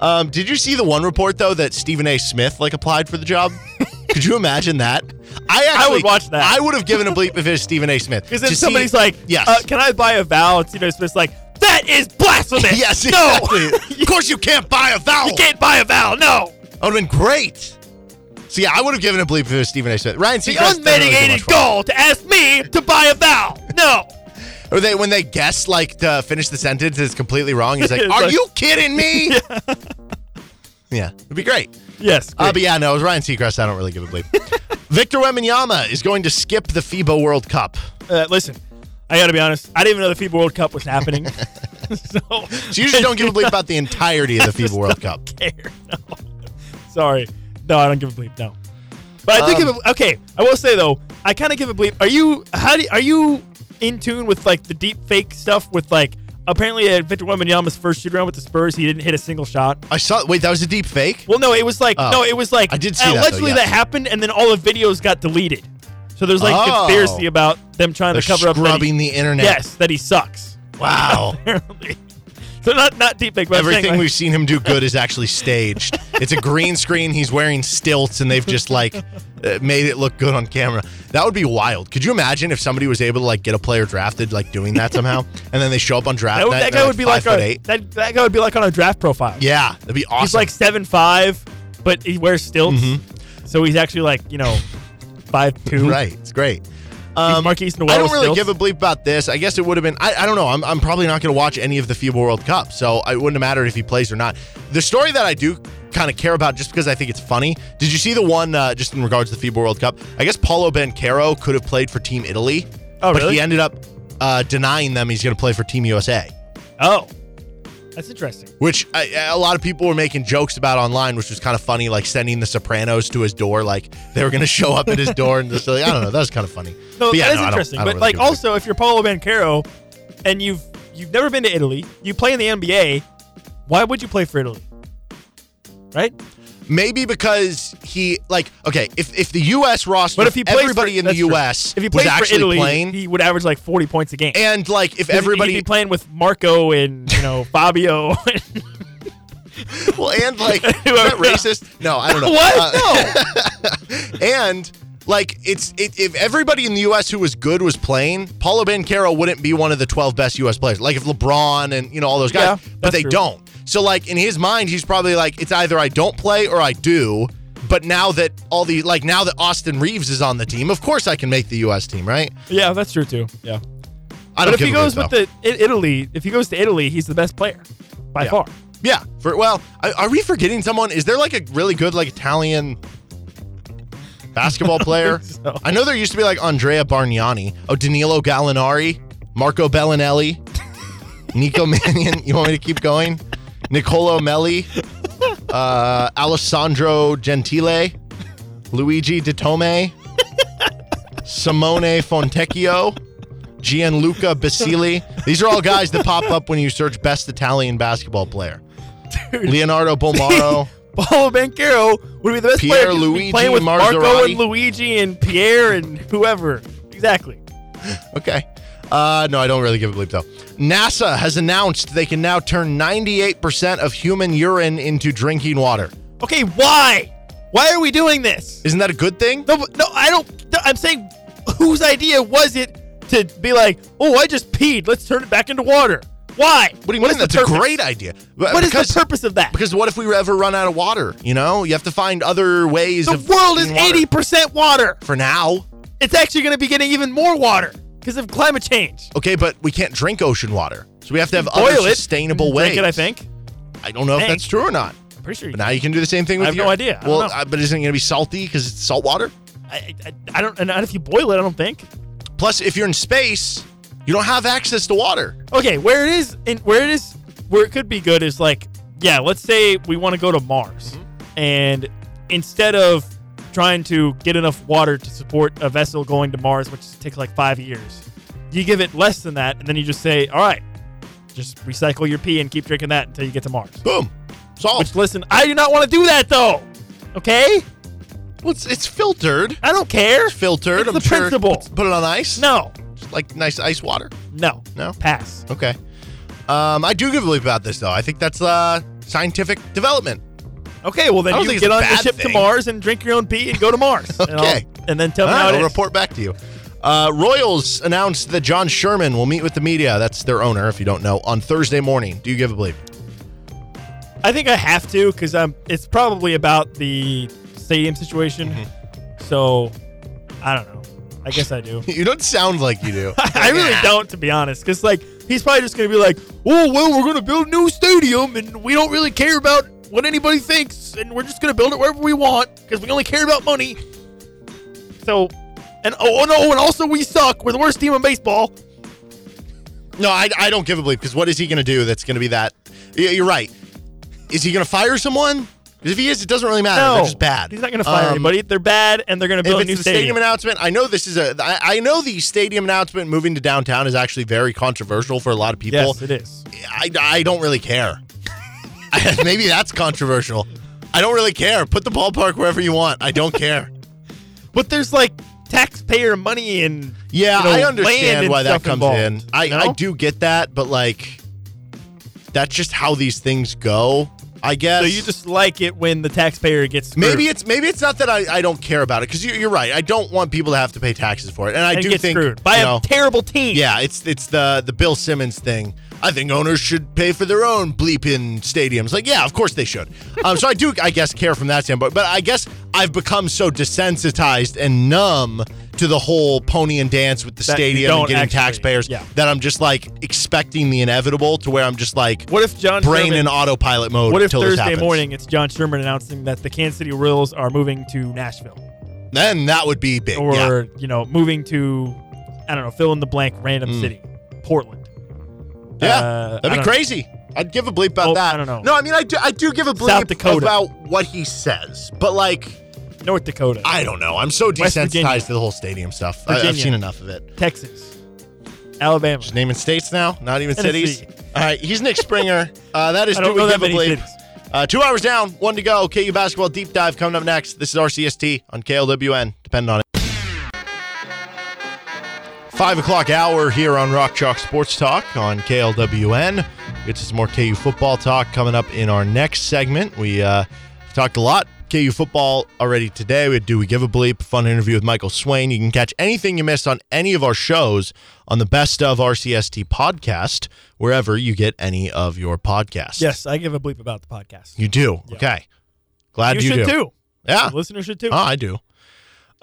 Um, did you see the one report though that Stephen A. Smith like applied for the job? <laughs> Could you imagine that? I actually would watch that. I would have given a bleep if it was Stephen A. Smith. Because then To see- somebody's like, yes, uh, can I buy a vowel? And Stephen A. Smith's like, that is blasphemous. <laughs> yes, no. exactly. <laughs> of course you can't buy a vowel. you can't buy a vowel. No. That would have been great. So yeah, I would have given a bleep if it was Stephen A. Smith. Ryan The Seacrest. doesn't really do much unmitigated for me. goal to ask me to buy a vowel. No. <laughs> Or they when they guess like to finish the sentence is completely wrong. He's like, It's "Are like- you kidding me?" yeah. it'd be great. Yes. Uh, but yeah, no, it was Ryan Seacrest. I don't really give a bleep. <laughs> Victor Wembanyama is going to skip the FIBA World Cup. Uh, listen, I got to be honest. I didn't even know the FIBA World Cup was happening. <laughs> <laughs> so, So you just don't give a bleep about the entirety of the FIBA World Cup. care. No. Sorry. No, I don't give a bleep. No. But I think Um, a okay. I will say though, I kind of give a bleep. Are you how do are you in tune with like the deep fake stuff with like apparently at Victor Wembanyama's first shoot around with the Spurs, he didn't hit a single shot. I saw. Wait, that was a deep fake. Well, no, it was like Oh. no, it was like I did see that, though, allegedly that happened, and then all the videos got deleted. So there's like Oh. conspiracy about them trying They're to cover up he- scrubbing the internet. Yes, that he sucks. Wow. <laughs> Apparently. So not not deep fake, I'm saying, Everything like- we've seen him do good is actually staged. <laughs> It's a green screen. He's wearing stilts, and they've just like uh, made it look good on camera. That would be wild. Could you imagine if somebody was able to like get a player drafted like doing that somehow, <laughs> and then they show up on draft that, night? that guy they're, would be like eight. that that guy would be like on a draft profile. Yeah, that'd be awesome. He's like seven five, but he wears stilts, Mm-hmm. so he's actually like you know five two. <laughs> right. It's great. Um, I don't really give a bleep about this. I guess it would have been. I, I don't know. I'm, I'm probably not going to watch any of the FIBA World Cup, so it wouldn't have mattered if he plays or not. The story that I do kind of care about, just because I think it's funny. Did you see the one uh, just in regards to the FIBA World Cup? I guess Paolo Banchero could have played for Team Italy, Oh, but really? he ended up uh, denying them he's going to play for Team USA. Oh, that's interesting. Which I, a lot of people were making jokes about online, which was kind of funny, like sending the Sopranos to his door, like they were going to show up at his door and just like I don't know, that was kind of funny. <laughs> No, But yeah, that is no, I don't- interesting. I don't but really like give a bleep. also, if you're Paolo Banchero and you've you've never been to Italy, you play in the NBA, why would you play for Italy? Right? Maybe because he like okay, if if the U.S. roster, But if he plays everybody for, in the that's true. U.S. if he was played for Italy, playing, he would average like 40 points a game. and like if everybody be playing with Marco and you know <laughs> Fabio. <laughs> well, and like, <laughs> is that racist? No, I don't know. What? Uh, and like, it's it, if everybody in the U.S. who was good was playing, Paolo Banchero wouldn't be one of the 12 best U.S. players. Like if LeBron and you know all those guys, Yeah, but they true. don't. So like in his mind, he's probably like, it's either I don't play or I do. But now that all the like now that Austin Reaves is on the team, of course I can make the U.S. team, right? yeah, that's true too. Yeah. I don't if he give a goes with though. the Italy, if he goes to Italy, he's the best player by Yeah. far. Yeah. For well, are are we forgetting someone? Is there like a really good like Italian basketball <laughs> player? so. I know there used to be like Andrea Bargnani. Oh, Danilo Gallinari, Marco Belinelli, <laughs> Nico Mannion. You want me to keep going? Nicolo Melli, uh, Alessandro Gentile, Luigi Datome, Simone Fontecchio, Gianluca Basile. These are all guys that pop up when you search best Italian basketball player. Leonardo Bomaro. <laughs> Paolo Banchero would be the best Pierre player Luigi playing with Marco and Luigi and Pierre and whoever. Exactly. Okay. Uh, no, I don't really give a bleep though. NASA has announced they can now turn 98% of human urine into drinking water. Okay, why? Why are we doing this? Isn't that a good thing? No, but- no, I don't. no, I'm saying, whose idea was it to be like, oh, I just peed. Let's turn it back into water. Why? What do you mean? is the That's a purpose? great idea. What is the purpose of that? Because what if we ever run out of water? You know, you have to find other ways the of. world is getting water. 80% water. for now. It's actually going to be getting even more water because of climate change. Okay, but we can't drink ocean water, so we have to have Boil other it, sustainable and ways. Drink it, I think. I don't know if Think. that's true or not. I'm pretty sure. You But now you can do the same thing with I have your- no idea. I don't Well, know. uh, but isn't it going to be salty because it's salt water? I, I, I don't. And if you boil it, I don't think. Plus, if you're in space, you don't have access to water. Okay, where it is, in, where it is, where it could be good is like, yeah, let's say we want to go to Mars, Mm-hmm. and instead of trying to get enough water to support a vessel going to Mars, which takes like five years, you give it less than that, and then you just say, all right, just recycle your pee and keep drinking that until you get to Mars. Boom, solved. Which, listen, I do not want to do that though. Okay, Well, it's, it's filtered. I don't care. It's filtered. It's I'm the sure. principle. Put, it on ice. No, Just like nice ice water. no, No. pass. Okay. Um, I do give a belief about this though. I think that's uh, scientific development. Okay, well then you get on the ship to. Mars and drink your own pee and go to Mars. Okay. and, then tell me how it I'll is. report back to you. Uh, Royals announced that John Sherman will meet with the media. That's their owner, if you don't know, on Thursday morning. Do you give a belief? I think I have to because I'm. It's probably about the stadium situation. Mm-hmm. So I don't know. I guess I do. <laughs> You don't sound like you do. <laughs> I really don't, to be honest. Because like he's probably just gonna be like, "Oh well, we're gonna build a new stadium, and we don't really care about what anybody thinks, and we're just gonna build it wherever we want because we only care about money." So, and oh, oh no, and also we suck. We're the worst team in baseball. No, I, I don't give a bleep because what is he going to do that's going to be that? Yeah, You're right. Is he going to fire someone? 'Cause if he is, it doesn't really matter. No, They're just bad. He's not gonna fire Um, anybody. They're bad, and they're gonna If build a new the stadium. stadium. announcement, I know this is a. I, I know the stadium announcement moving to downtown is actually very controversial for a lot of people. yes, it is. I, I don't really care. <laughs> Maybe that's controversial. I don't really care. Put the ballpark wherever you want. I don't care. <laughs> But there's like taxpayer money and Yeah, you know, I understand and why that comes involved, in. I, you I do get that, but like, that's just how these things go. I guess. So you just like it when the taxpayer gets screwed. maybe it's maybe it's not that I, I don't care about it because you're, you're right. I don't want people to have to pay taxes for it, and I and do think screwed by you a terrible team. Yeah, it's it's the the Bill Simmons thing. I think owners should pay for their own bleeping stadiums. Like, yeah, of course they should. Um, so I do, I guess, care from that standpoint. But I guess I've become so desensitized and numb to the whole pony and dance with the That stadium and getting actually- taxpayers yeah. that I'm just like expecting the inevitable to where I'm just like What if John brain Sherman, in autopilot mode. What if Thursday morning it's John Sherman announcing that the Kansas City Royals are moving to Nashville, Then that would be big. or yeah. you know, moving to I don't know, fill in the blank, random Mm. city, Portland. Yeah, Uh, that'd be crazy. I'd give a bleep about Oh, that. I don't know. No, I mean I do. I do give a bleep about what he says, but like North Dakota, I don't know. I'm so desensitized to the whole stadium stuff. I, I've seen enough of it. Texas, Alabama. Just naming states now, not even Tennessee. cities. All right, he's Nick Springer. <laughs> Uh, that is do we give a bleep. Uh, two hours down, one to go. KU basketball deep dive coming up next. This is RCST on KLWN. Depend on it. Five o'clock hour here on Rock Chalk Sports Talk on KLWN. It's some more KU football talk coming up in our next segment. We uh, talked a lot KU football already today. We do we give a bleep? Fun interview with Michael Swain. You can catch anything you missed on any of our shows on the Best of RCST podcast wherever you get any of your podcasts. Yes, I give a bleep about the podcast. you do. Okay, glad you you, should do. too. Yeah, The listeners should too. Oh, I do.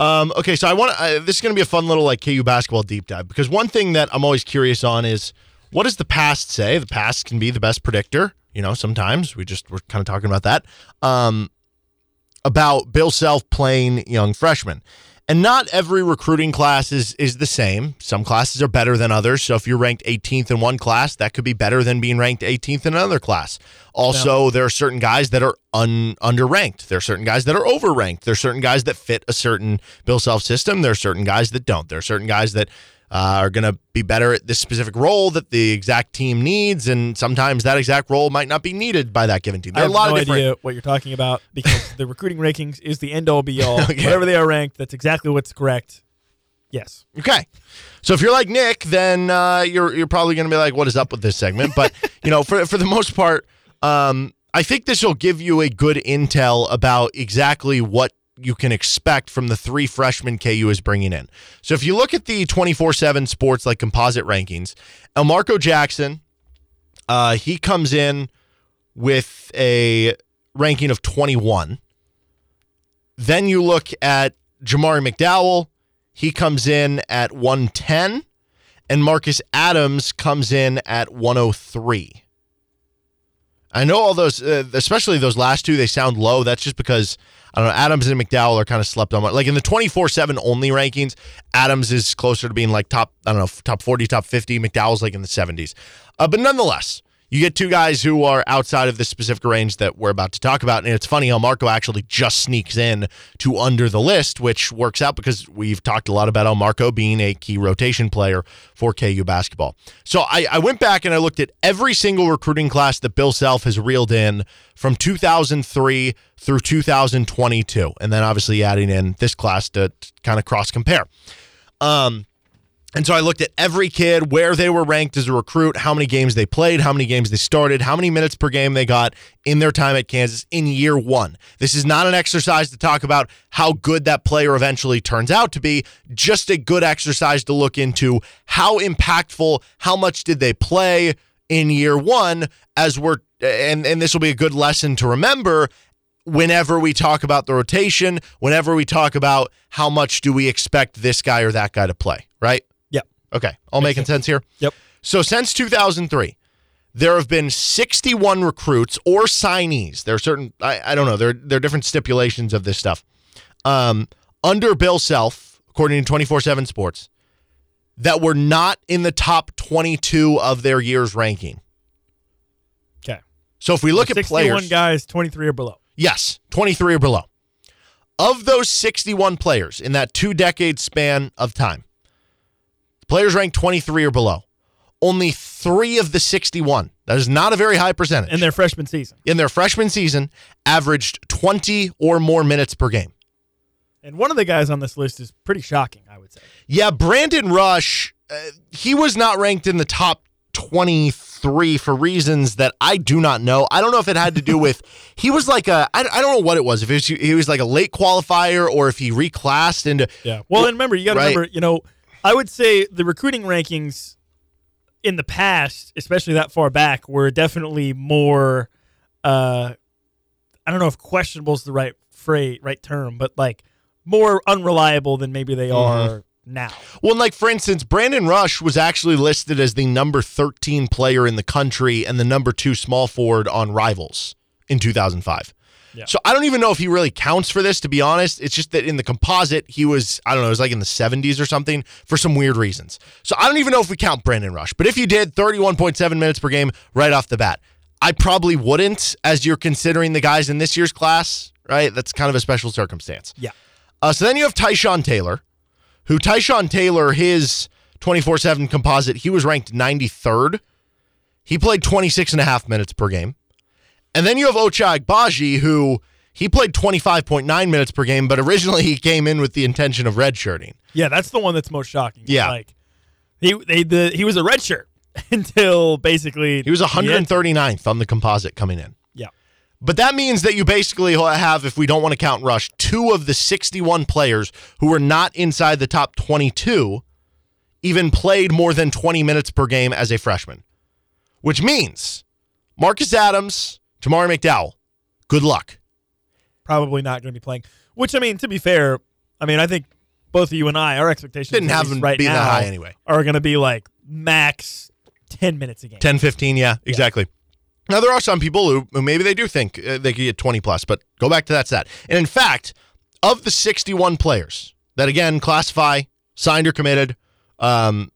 Um, okay, so I want uh, this is going to be a fun little like KU basketball deep dive because one thing that I'm always curious on is what does the past say? The past can be the best predictor. You know, sometimes we just we're kind of talking about that. Um, about Bill Self playing young freshmen. And not every recruiting class is is the same. Some classes are better than others. So if you're ranked 18th in one class, that could be better than being ranked 18th in another class. Also, there are certain guys that are un, underranked. There are certain guys that are overranked. There are certain guys that fit a certain Bill Self system. There are certain guys that don't. There are certain guys that uh, are going to be better at this specific role that the exact team needs, and sometimes that exact role might not be needed by that given team. There I have a lot no of different. idea what you're talking about because the recruiting rankings is the end all be all. <laughs> Okay. Whatever they are ranked, that's exactly what's correct. Yes. Okay. So if you're like Nick, then uh, you're you're probably going to be like, "What is up with this segment?" But <laughs> you know, for for the most part, um, I think this will give you a good intel about exactly what you can expect from the three freshmen KU is bringing in. So if you look at the 24/7 Sports like composite rankings, Elmarko Jackson, uh, he comes in with a ranking of 21. Then you look at Jamari McDowell, he comes in at 110, and Marcus Adams comes in at 103. I know all those, uh, especially those last two, they sound low. That's just because I don't know. Adams and McDowell are kind of slept on. Like in the twenty four seven only rankings, Adams is closer to being like top. I don't know, top forty, top fifty. McDowell's like in the seventies. Uh, but nonetheless, you get two guys who are outside of the specific range that we're about to talk about. And it's funny how Marco actually just sneaks in to under the list, which works out because we've talked a lot about Elmarko being a key rotation player for KU basketball. So I, I went back and I looked at every single recruiting class that Bill Self has reeled in from 2003 through 2022. And then obviously adding in this class to, to kind of cross compare. Um, and so I looked at every kid, where they were ranked as a recruit, how many games they played, how many games they started, how many minutes per game they got in their time at Kansas in year one. This is not an exercise to talk about how good that player eventually turns out to be, just a good exercise to look into how impactful, how much did they play in year one, as we're, and, and this will be a good lesson to remember whenever we talk about the rotation, whenever we talk about how much do we expect this guy or that guy to play, right? Okay. All making sense here? Yep. So since 2003, there have been 61 recruits or signees. There are certain, I, I don't know, there, there are different stipulations of this stuff. Um, under Bill Self, according to 24 7 Sports, that were not in the top 22 of their year's ranking. Okay. So if we look at 61 players. guys, 23 or below. Yes, 23 or below. Of those 61 players in that two decade span of time, players ranked 23 or below. Only three of the 61, that is not a very high percentage, In their freshman season. in their freshman season, averaged 20 or more minutes per game. And one of the guys on this list is pretty shocking, I would say. Yeah, Brandon Rush, uh, he was not ranked in the top 23 for reasons that I do not know. I don't know if it had to do with <laughs> he was like a I, I don't know what it was. If it was, he was like a late qualifier or if he reclassed into Yeah. Well, and remember, you got to Right. remember, you know, I would say the recruiting rankings in the past, especially that far back, were definitely more. Uh, I don't know if questionable is the right phrase, right term, but like more unreliable than maybe they are now. Well, like for instance, Brandon Rush was actually listed as the number 13 player in the country and the number two small forward on Rivals in 2005. Yeah. So I don't even know if he really counts for this, to be honest. It's just that in the composite, he was, I don't know, it was like in the 70s or something for some weird reasons. So I don't even know if we count Brandon Rush. But if you did, 31.7 minutes per game right off the bat. I probably wouldn't as you're considering the guys in this year's class, right? That's kind of a special circumstance. Yeah. Uh, so then you have Tyshawn Taylor, who Tyshawn Taylor, his 24 7 composite, he was ranked 93rd. He played 26 and a half minutes per game. And then you have Ochai Agbaji, who he played 25.9 minutes per game, but originally he came in with the intention of redshirting. Yeah, that's the one that's most shocking. Yeah. Like he they the he was a red shirt <laughs> until basically He was the end. 139th on the composite coming in. Yeah. But that means that you basically have, if we don't want to count Rush, two of the 61 players who were not inside the top 22 even played more than 20 minutes per game as a freshman, which means Marcus Adams, Jamari McDowell, good luck. Probably not going to be playing. Which I mean, to be fair, I mean I think both of you and I, our expectations Didn't have them right be now that high anyway. are going to be like max ten minutes a game. 10, 15, yeah, exactly. Now, there are some people who, who maybe they do think uh, they could get 20 plus, but go back to that stat. And in fact, of the 61 players that, again, classify signed or committed, um,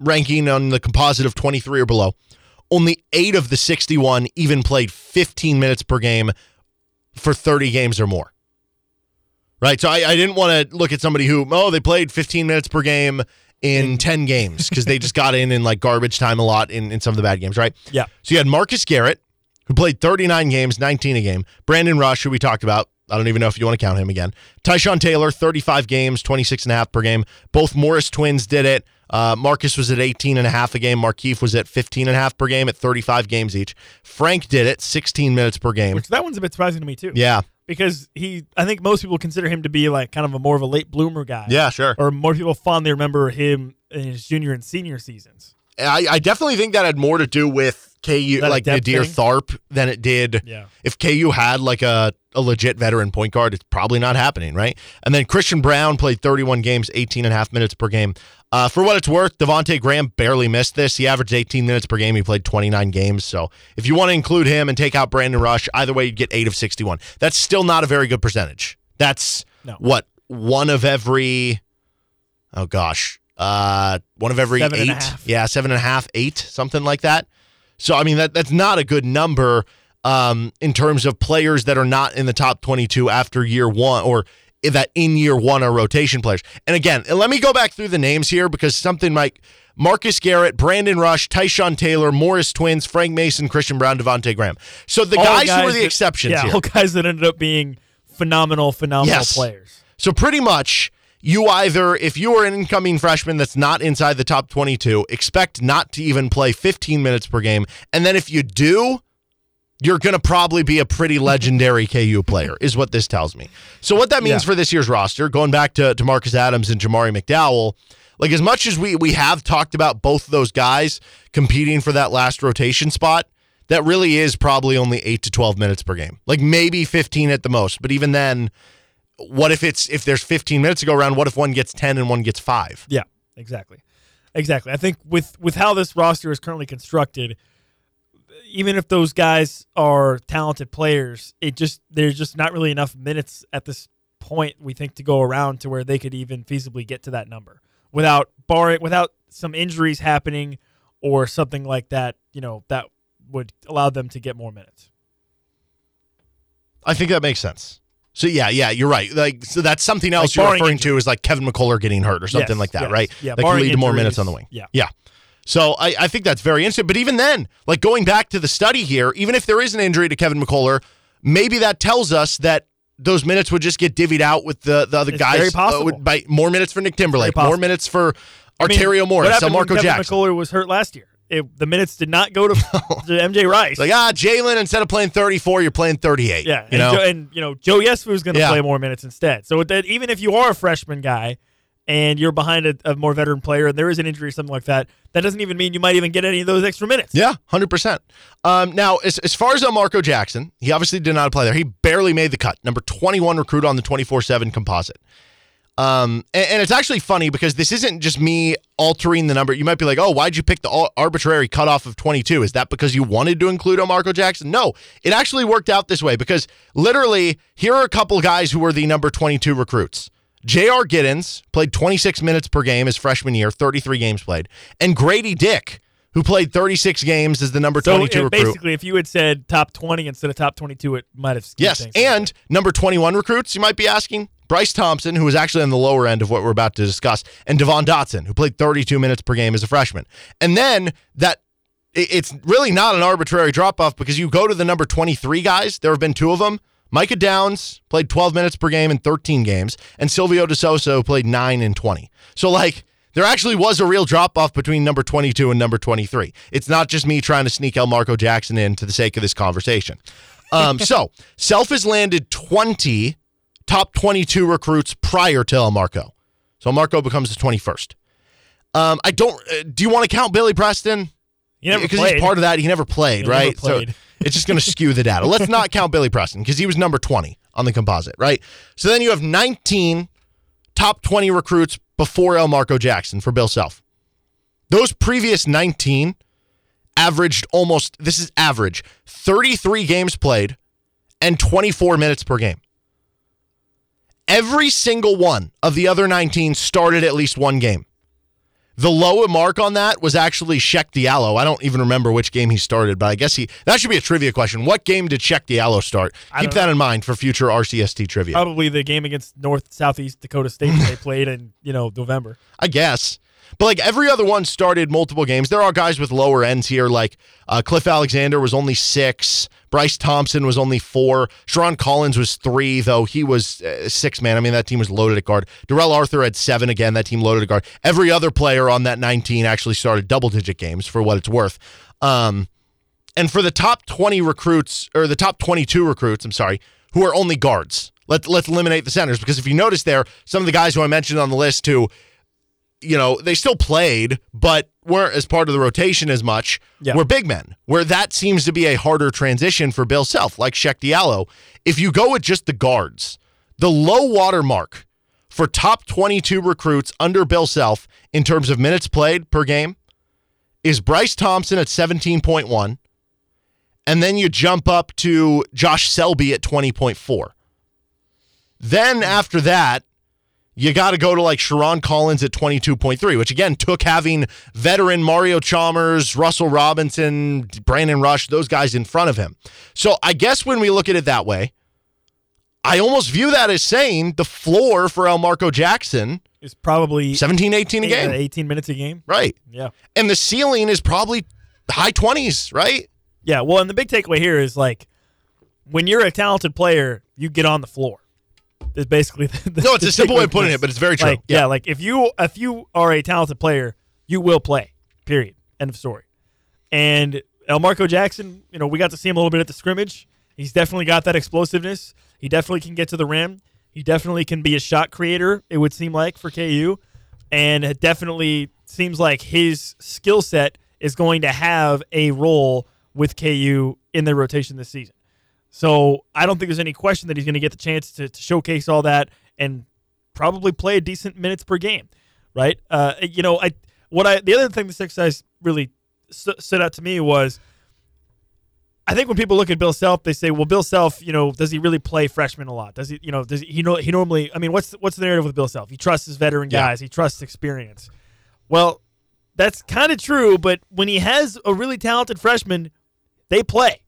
ranking on the composite of 23 or below, only eight of the 61 even played 15 minutes per game for 30 games or more. Right. So I, I didn't want to look at somebody who, oh, they played 15 minutes per game in 10 games because they just got in in like garbage time a lot in, in some of the bad games, right? Yeah. So you had Marcus Garrett, who played 39 games, 19 a game. Brandon Rush, who we talked about. I don't even know if you want to count him again. Tyshawn Taylor, 35 games, 26 and a half per game. Both Morris twins did it. Uh, Marcus was at 18 and a half a game. Markieff was at 15 and a half per game at 35 games each. Frank did it, 16 minutes per game. Which that one's a bit surprising to me too. Yeah. Because he, I think most people consider him to be like kind of a more of a late bloomer guy. Yeah, sure. Or more people fondly remember him in his junior and senior seasons. I, I definitely think that had more to do with KU, like Naadir thing? Tharpe, than it did. Yeah. If KU had like a, a legit veteran point guard, it's probably not happening, right? And then Christian Braun played 31 games, 18 and a half minutes per game. Uh, for what it's worth, Devonte Graham barely missed this. He averaged 18 minutes per game. He played 29 games. So if you want to include him and take out Brandon Rush, either way, you'd get eight of 61. That's still not a very good percentage. That's No. what one of every. Oh gosh, uh, one of every Seven eight. and a half. Yeah, seven and a half, eight, something like that. So I mean that that's not a good number um, in terms of players that are not in the top 22 after year one or that in year one are rotation players. And again, let me go back through the names here because something like Marcus Garrett, Brandon Rush, Tyshawn Taylor, Morris Twins, Frank Mason, Christian Braun, Devonte Graham. So the All guys, who are the that- exceptions Yeah, here. all guys that ended up being phenomenal, phenomenal Yes. players. So pretty much, you either, if you are an incoming freshman that's not inside the top 22, expect not to even play 15 minutes per game. And then if you do, you're going to probably be a pretty legendary <laughs> KU player, is what this tells me. So what that means Yeah. for this year's roster, going back to, to Marcus Adams and Jamari McDowell, like as much as we we have talked about both of those guys competing for that last rotation spot, that really is probably only 8 to 12 minutes per game. Like maybe 15 at the most, but even then what if it's if there's 15 minutes to go around? What if one gets 10 and one gets five? Yeah, exactly, exactly. I think with with how this roster is currently constructed, even if those guys are talented players, it just there's just not really enough minutes at this point. We think to go around to where they could even feasibly get to that number without barring without some injuries happening or something like that. You know that would allow them to get more minutes. I think that makes sense. So yeah, yeah, you're right. Like so that's something else Like you're referring to is like Kevin McCullar getting hurt or something Yes, like that, yes. right? Yeah, that can lead to more minutes on the wing. yeah. yeah. So I, I think that's very interesting. But even then, like going back to the study here, even if there is an injury to Kevin McCullar, maybe that tells us that those minutes would just get divvied out with the, the other It's guys. very possible. would- by more minutes for Nick Timberlake, more minutes for I mean, Arterio Morris, Marco when Kevin Jackson. McCullar was hurt last year. It, the minutes did not go to, <laughs> to MJ Rice. Like ah, Jalen, instead of playing 34, you're playing 38. Yeah, you and, know. Joe, and you know Joe Yesufu is going to Yeah. play more minutes instead. So that even if you are a freshman guy and you're behind a, a more veteran player and there is an injury or something like that, that doesn't even mean you might even get any of those extra minutes. Yeah, hundred percent. Um, now, as, as far as Marco Jackson, he obviously did not apply there. He barely made the cut. Number twenty-one recruit on the twenty-four seven composite. Um, and, and it's actually funny because this isn't just me altering the number. You might be like, "Oh, why'd you pick the arbitrary cutoff of 22? Is that because you wanted to include Marco Jackson?" No, it actually worked out this way because literally, here are a couple guys who were the number 22 recruits. J.R. Giddens played 26 minutes per game his freshman year, 33 games played, and Gradey Dick, who played 36 games as the number So 22 it- recruit. basically, if you had said top twenty instead of top twenty-two, it might have Yes, and number 21 recruits, you might be asking. Bryce Thompson, who was actually on the lower end of what we're about to discuss, and Devon Dotson, who played 32 minutes per game as a freshman. And then that it's really not an arbitrary drop off because you go to the number 23 guys, there have been two of them. Micah Downs played 12 minutes per game in 13 games, and Silvio De Sousa played 9 and 20. So, like, There actually was a real drop off between number 22 and number 23. It's not just me trying to sneak Elmarko Jackson in to the sake of this conversation. Um, <laughs> so, Self has landed 20 top 22 recruits prior to Elmarko. So, Elmarko becomes the 21st. Um, I don't. Uh, do you want to count Billy Preston? He never because he's part of that. He never played, He never right? played. So <laughs> it's just going to skew the data. Let's not count Billy Preston because he was number 20 on the composite, right? So then you have 19 top 20 recruits before Elmarko Jackson for Bill Self. Those previous 19 averaged almost, this is average, 33 games played and 24 minutes per game. Every single one of the other 19 started at least one game. The low mark on that was actually Cheick Diallo. I don't even remember which game he started, but I guess he that should be a trivia question. What game did Cheick Diallo start? I Keep that in mind for future RCST trivia. Probably the game against North Southeast Dakota State that they played in you know November. I guess. But like every other one started multiple games. There are guys with lower ends here, like uh, Cliff Alexander was only six. Bryce Thompson was only four. Sherron Collins was three, though he was uh, six man. I mean, that team was loaded at guard. Darrell Arthur had seven again. That team loaded at guard. Every other player on that 19 actually started double digit games for what it's worth. Um, and for the top 20 recruits, or the top 22 recruits, I'm sorry, who are only guards, let, let's eliminate the centers because if you notice there, some of the guys who I mentioned on the list who you know, they still played, but weren't as part of the rotation as much. Yeah. Were big men, where that seems to be a harder transition for Bill Self, like Cheick Diallo. If you go with just the guards, the low water mark for top 22 recruits under Bill Self in terms of minutes played per game is Bryce Thompson at 17.1. And then you jump up to Josh Selby at 20.4. Then after that, you got to go to like Sherron Collins at 22.3, which again took having veteran Mario Chalmers, Russell Robinson, Brandon Rush, those guys in front of him. So I guess when we look at it that way, I almost view that as saying the floor for Elmarko Jackson, is probably 17, 18 a game. 18 minutes a game. Right. Yeah. And the ceiling is probably high 20s, right? Yeah. Well, and the big takeaway here is like when you're a talented player, you get on the floor. Is basically <laughs> the, the No, it's a simple way of putting it, but it's very true. Like, Yeah. yeah. Like if you if you are a talented player, you will play. Period. End of story. And Elmarko Jackson, you know, we got to see him a little bit at the scrimmage. He's definitely got that explosiveness. He definitely can get to the rim. He definitely can be a shot creator. It would seem like for KU, and it definitely seems like his skill set is going to have a role with KU in their rotation this season. So I don't think there's any question that he's going to get the chance to, to showcase all that and probably play a decent minutes per game, right? Uh, you know, I what I the other thing this exercise really st- stood out to me was I think when people look at Bill Self, they say, "Well, Bill Self, you know, does he really play freshmen a lot? Does he, you know, does he, he know he normally? I mean, what's what's the narrative with Bill Self? He trusts his veteran Yeah. guys. He trusts experience. Well, that's kind of true, but when he has a really talented freshman, they play,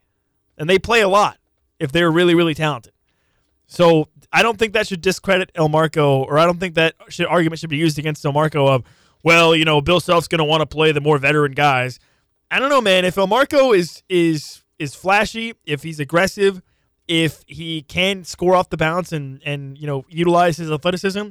and they play a lot if they're really really talented. So I don't think that should discredit Elmarko, or I don't think that should, argument should be used against Elmarko of, well, you know, Bill Self's going to want to play the more veteran guys. I don't know, man. If Elmarko is is is flashy, if he's aggressive, if he can score off the bounce and and you know utilize his athleticism,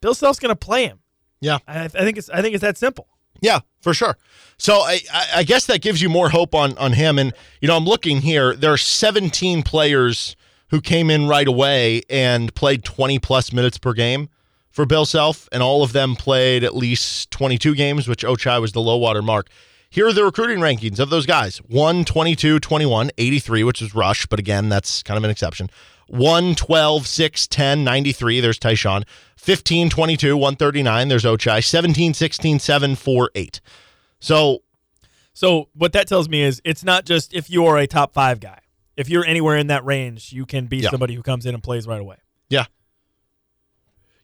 Bill Self's going to play him. Yeah. I, I think it's I think it's that simple. Yeah, for sure. So I, I guess that gives you more hope on on him. And you know, I'm looking here. There are 17 players who came in right away and played 20 plus minutes per game for Bill Self, and all of them played at least 22 games, which Ochai was the low water mark. Here are the recruiting rankings of those guys 1, 22, 21, 83, which is Rush, but again, that's kind of an exception. 1, 12, 6, 10, 93, there's Tyshawn. 15, 22, 139, there's Ochai. 17, 16, 7, 4, 8. So, So what that tells me is it's not just if you are a top five guy. If you're anywhere in that range, you can be Yeah. somebody who comes in and plays right away. yeah.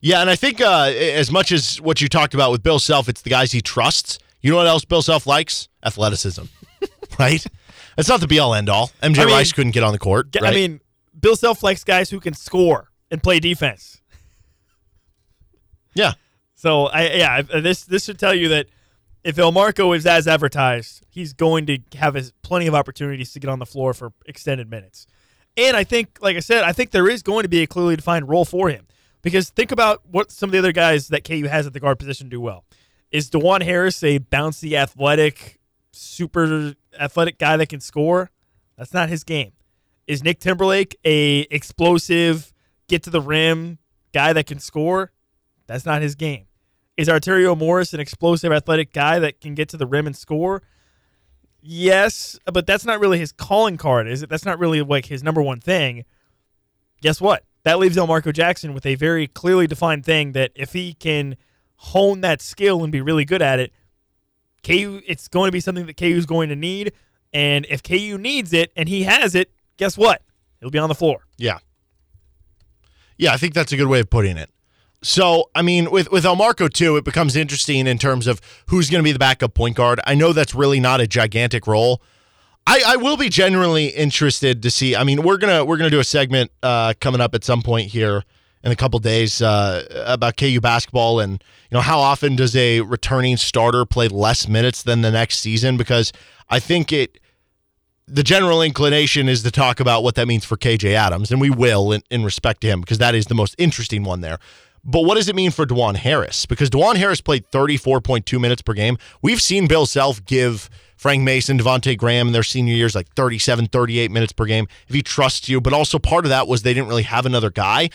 Yeah, and I think uh, as much as what you talked about with Bill Self, it's the guys he trusts. You know what else Bill Self likes? Athleticism, <laughs> right? It's not the be all end all. MJ I mean- Rice couldn't get on the court. Right? I mean, Bill Self likes guys who can score and play defense. yeah, So I yeah, uh, this this should tell you that if Elmarko is as advertised, he's going to have his, plenty of opportunities to get on the floor for extended minutes. And I think, like I said, I think there is going to be a clearly defined role for him. Because think about what some of the other guys that KU has at the guard position do well. Is Dajuan Harris a bouncy, athletic, super athletic guy that can score? That's not his game. Is Nick Timberlake a explosive, get to the rim guy that can score? That's not his game. Is Arterio Morris an explosive, athletic guy that can get to the rim and score? Yes, but that's not really his calling card, is it? That's not really like his number one thing. Guess what? That leaves Elmarko Jackson with a very clearly defined thing that if he can hone that skill and be really good at it, KU it's going to be something that KU is going to need. And if KU needs it and he has it, guess what? He'll be on the floor. Yeah. Yeah, I think that's a good way of putting it. So, I mean, with with Elmarko too, it becomes interesting in terms of who's going to be the backup point guard. I know that's really not a gigantic role. I, I will be genuinely interested to see. I mean, we're gonna we're gonna do a segment uh, coming up at some point here in a couple days uh, about KU basketball and you know how often does a returning starter play less minutes than the next season? Because I think it the general inclination is to talk about what that means for KJ Adams, and we will in, in respect to him because that is the most interesting one there. But what does it mean for Dajuan Harris? Because Dajuan Harris played 34.2 minutes per game. We've seen Bill Self give Frank Mason, Devonte Graham in their senior years like 37, 38 minutes per game if he trusts you. But also part of that was they didn't really have another guy.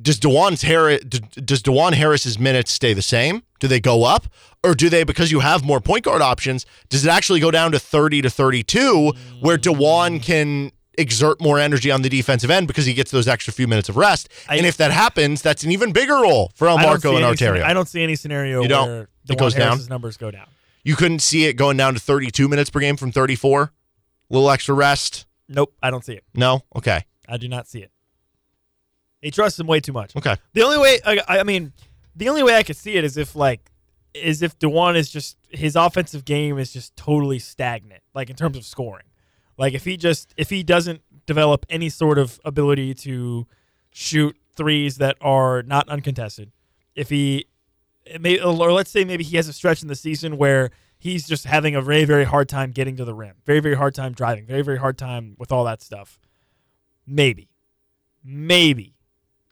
Does Dajuan Harris does Dajuan Harris's minutes stay the same? Do they go up? Or do they, because you have more point guard options, does it actually go down to 30 to 32 where Dajuan can exert more energy on the defensive end because he gets those extra few minutes of rest. I- and if that happens, that's an even bigger role for Elmarko see and Arterio. I don't see any scenario You don't? where It Dajuan goes down? Harris's numbers go down. you couldn't see it going down to 32 minutes per game from 34? A little extra rest? Nope, I don't see it. No? Okay. I do not see it. He trusts him way too much. Okay. The only way, I, I mean, the only way I could see it is if like, is if Dajuan is just his offensive game is just totally stagnant, like in terms of scoring. Like if he just if he doesn't develop any sort of ability to shoot threes that are not uncontested, if he, may, or let's say maybe he has a stretch in the season where he's just having a very very hard time getting to the rim, very very hard time driving, very very hard time with all that stuff. Maybe, maybe,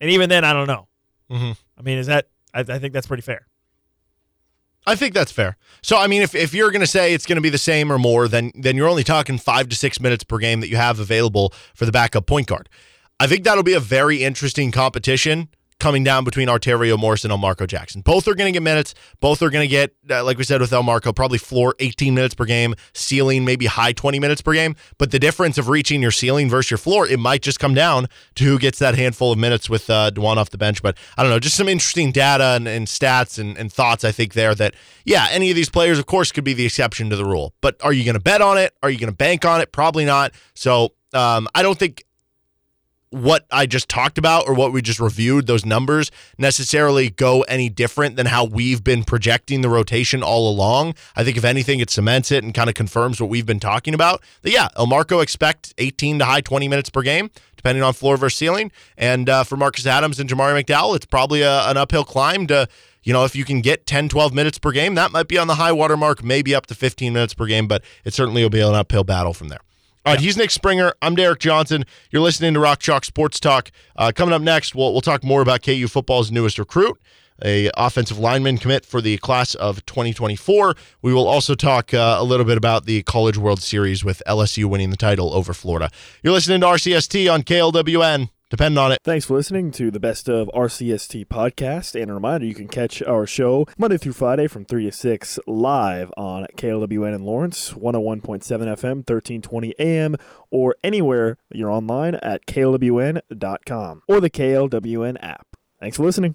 and even then, I don't know. Mhm. I mean, is that? I, I think that's pretty fair. I think that's fair. So I mean, if, if you're going to say it's going to be the same or more, then then you're only talking five to six minutes per game that you have available for the backup point guard. I think that'll be a very interesting competition coming down between Arterio Morris and Elmarko Jackson. Both are going to get minutes. Both are going to get, uh, like we said with Elmarko, probably floor 18 minutes per game, ceiling maybe high 20 minutes per game. But the difference of reaching your ceiling versus your floor, it might just come down to who gets that handful of minutes with uh, off the bench. But I don't know, just some interesting data and, and stats and, and thoughts I think there that, yeah, any of these players, of course, could be the exception to the rule. But are you going to bet on it? Are you going to bank on it? Probably not. So um, I don't think what I just talked about or what we just reviewed, those numbers necessarily go any different than how we've been projecting the rotation all along. I think if anything, it cements it and kind of confirms what we've been talking about. That yeah, Elmarko expect 18 to high 20 minutes per game, depending on floor versus ceiling. And uh, for Marcus Adams and Jamari McDowell, it's probably a, an uphill climb to. You know, if you can get 10, 12 minutes per game, that might be on the high water mark, maybe up to 15 minutes per game, but it certainly will be an uphill battle from there. All right, he's Nick Springer. I'm Derek Johnson. You're listening to Rock Chalk Sports Talk. Uh, coming up next, we'll, we'll talk more about KU football's newest recruit, a offensive lineman commit for the class of 2024. We will also talk uh, a little bit about the College World Series with LSU winning the title over Florida. You're listening to RCST on KLWN. Depend on it. Thanks for listening to the Best of RCST podcast. And a reminder, you can catch our show Monday through Friday from 3 to 6 live on KLWN in Lawrence, 101.7 FM, 1320 AM, or anywhere you're online at klwn.com or the KLWN app. Thanks for listening.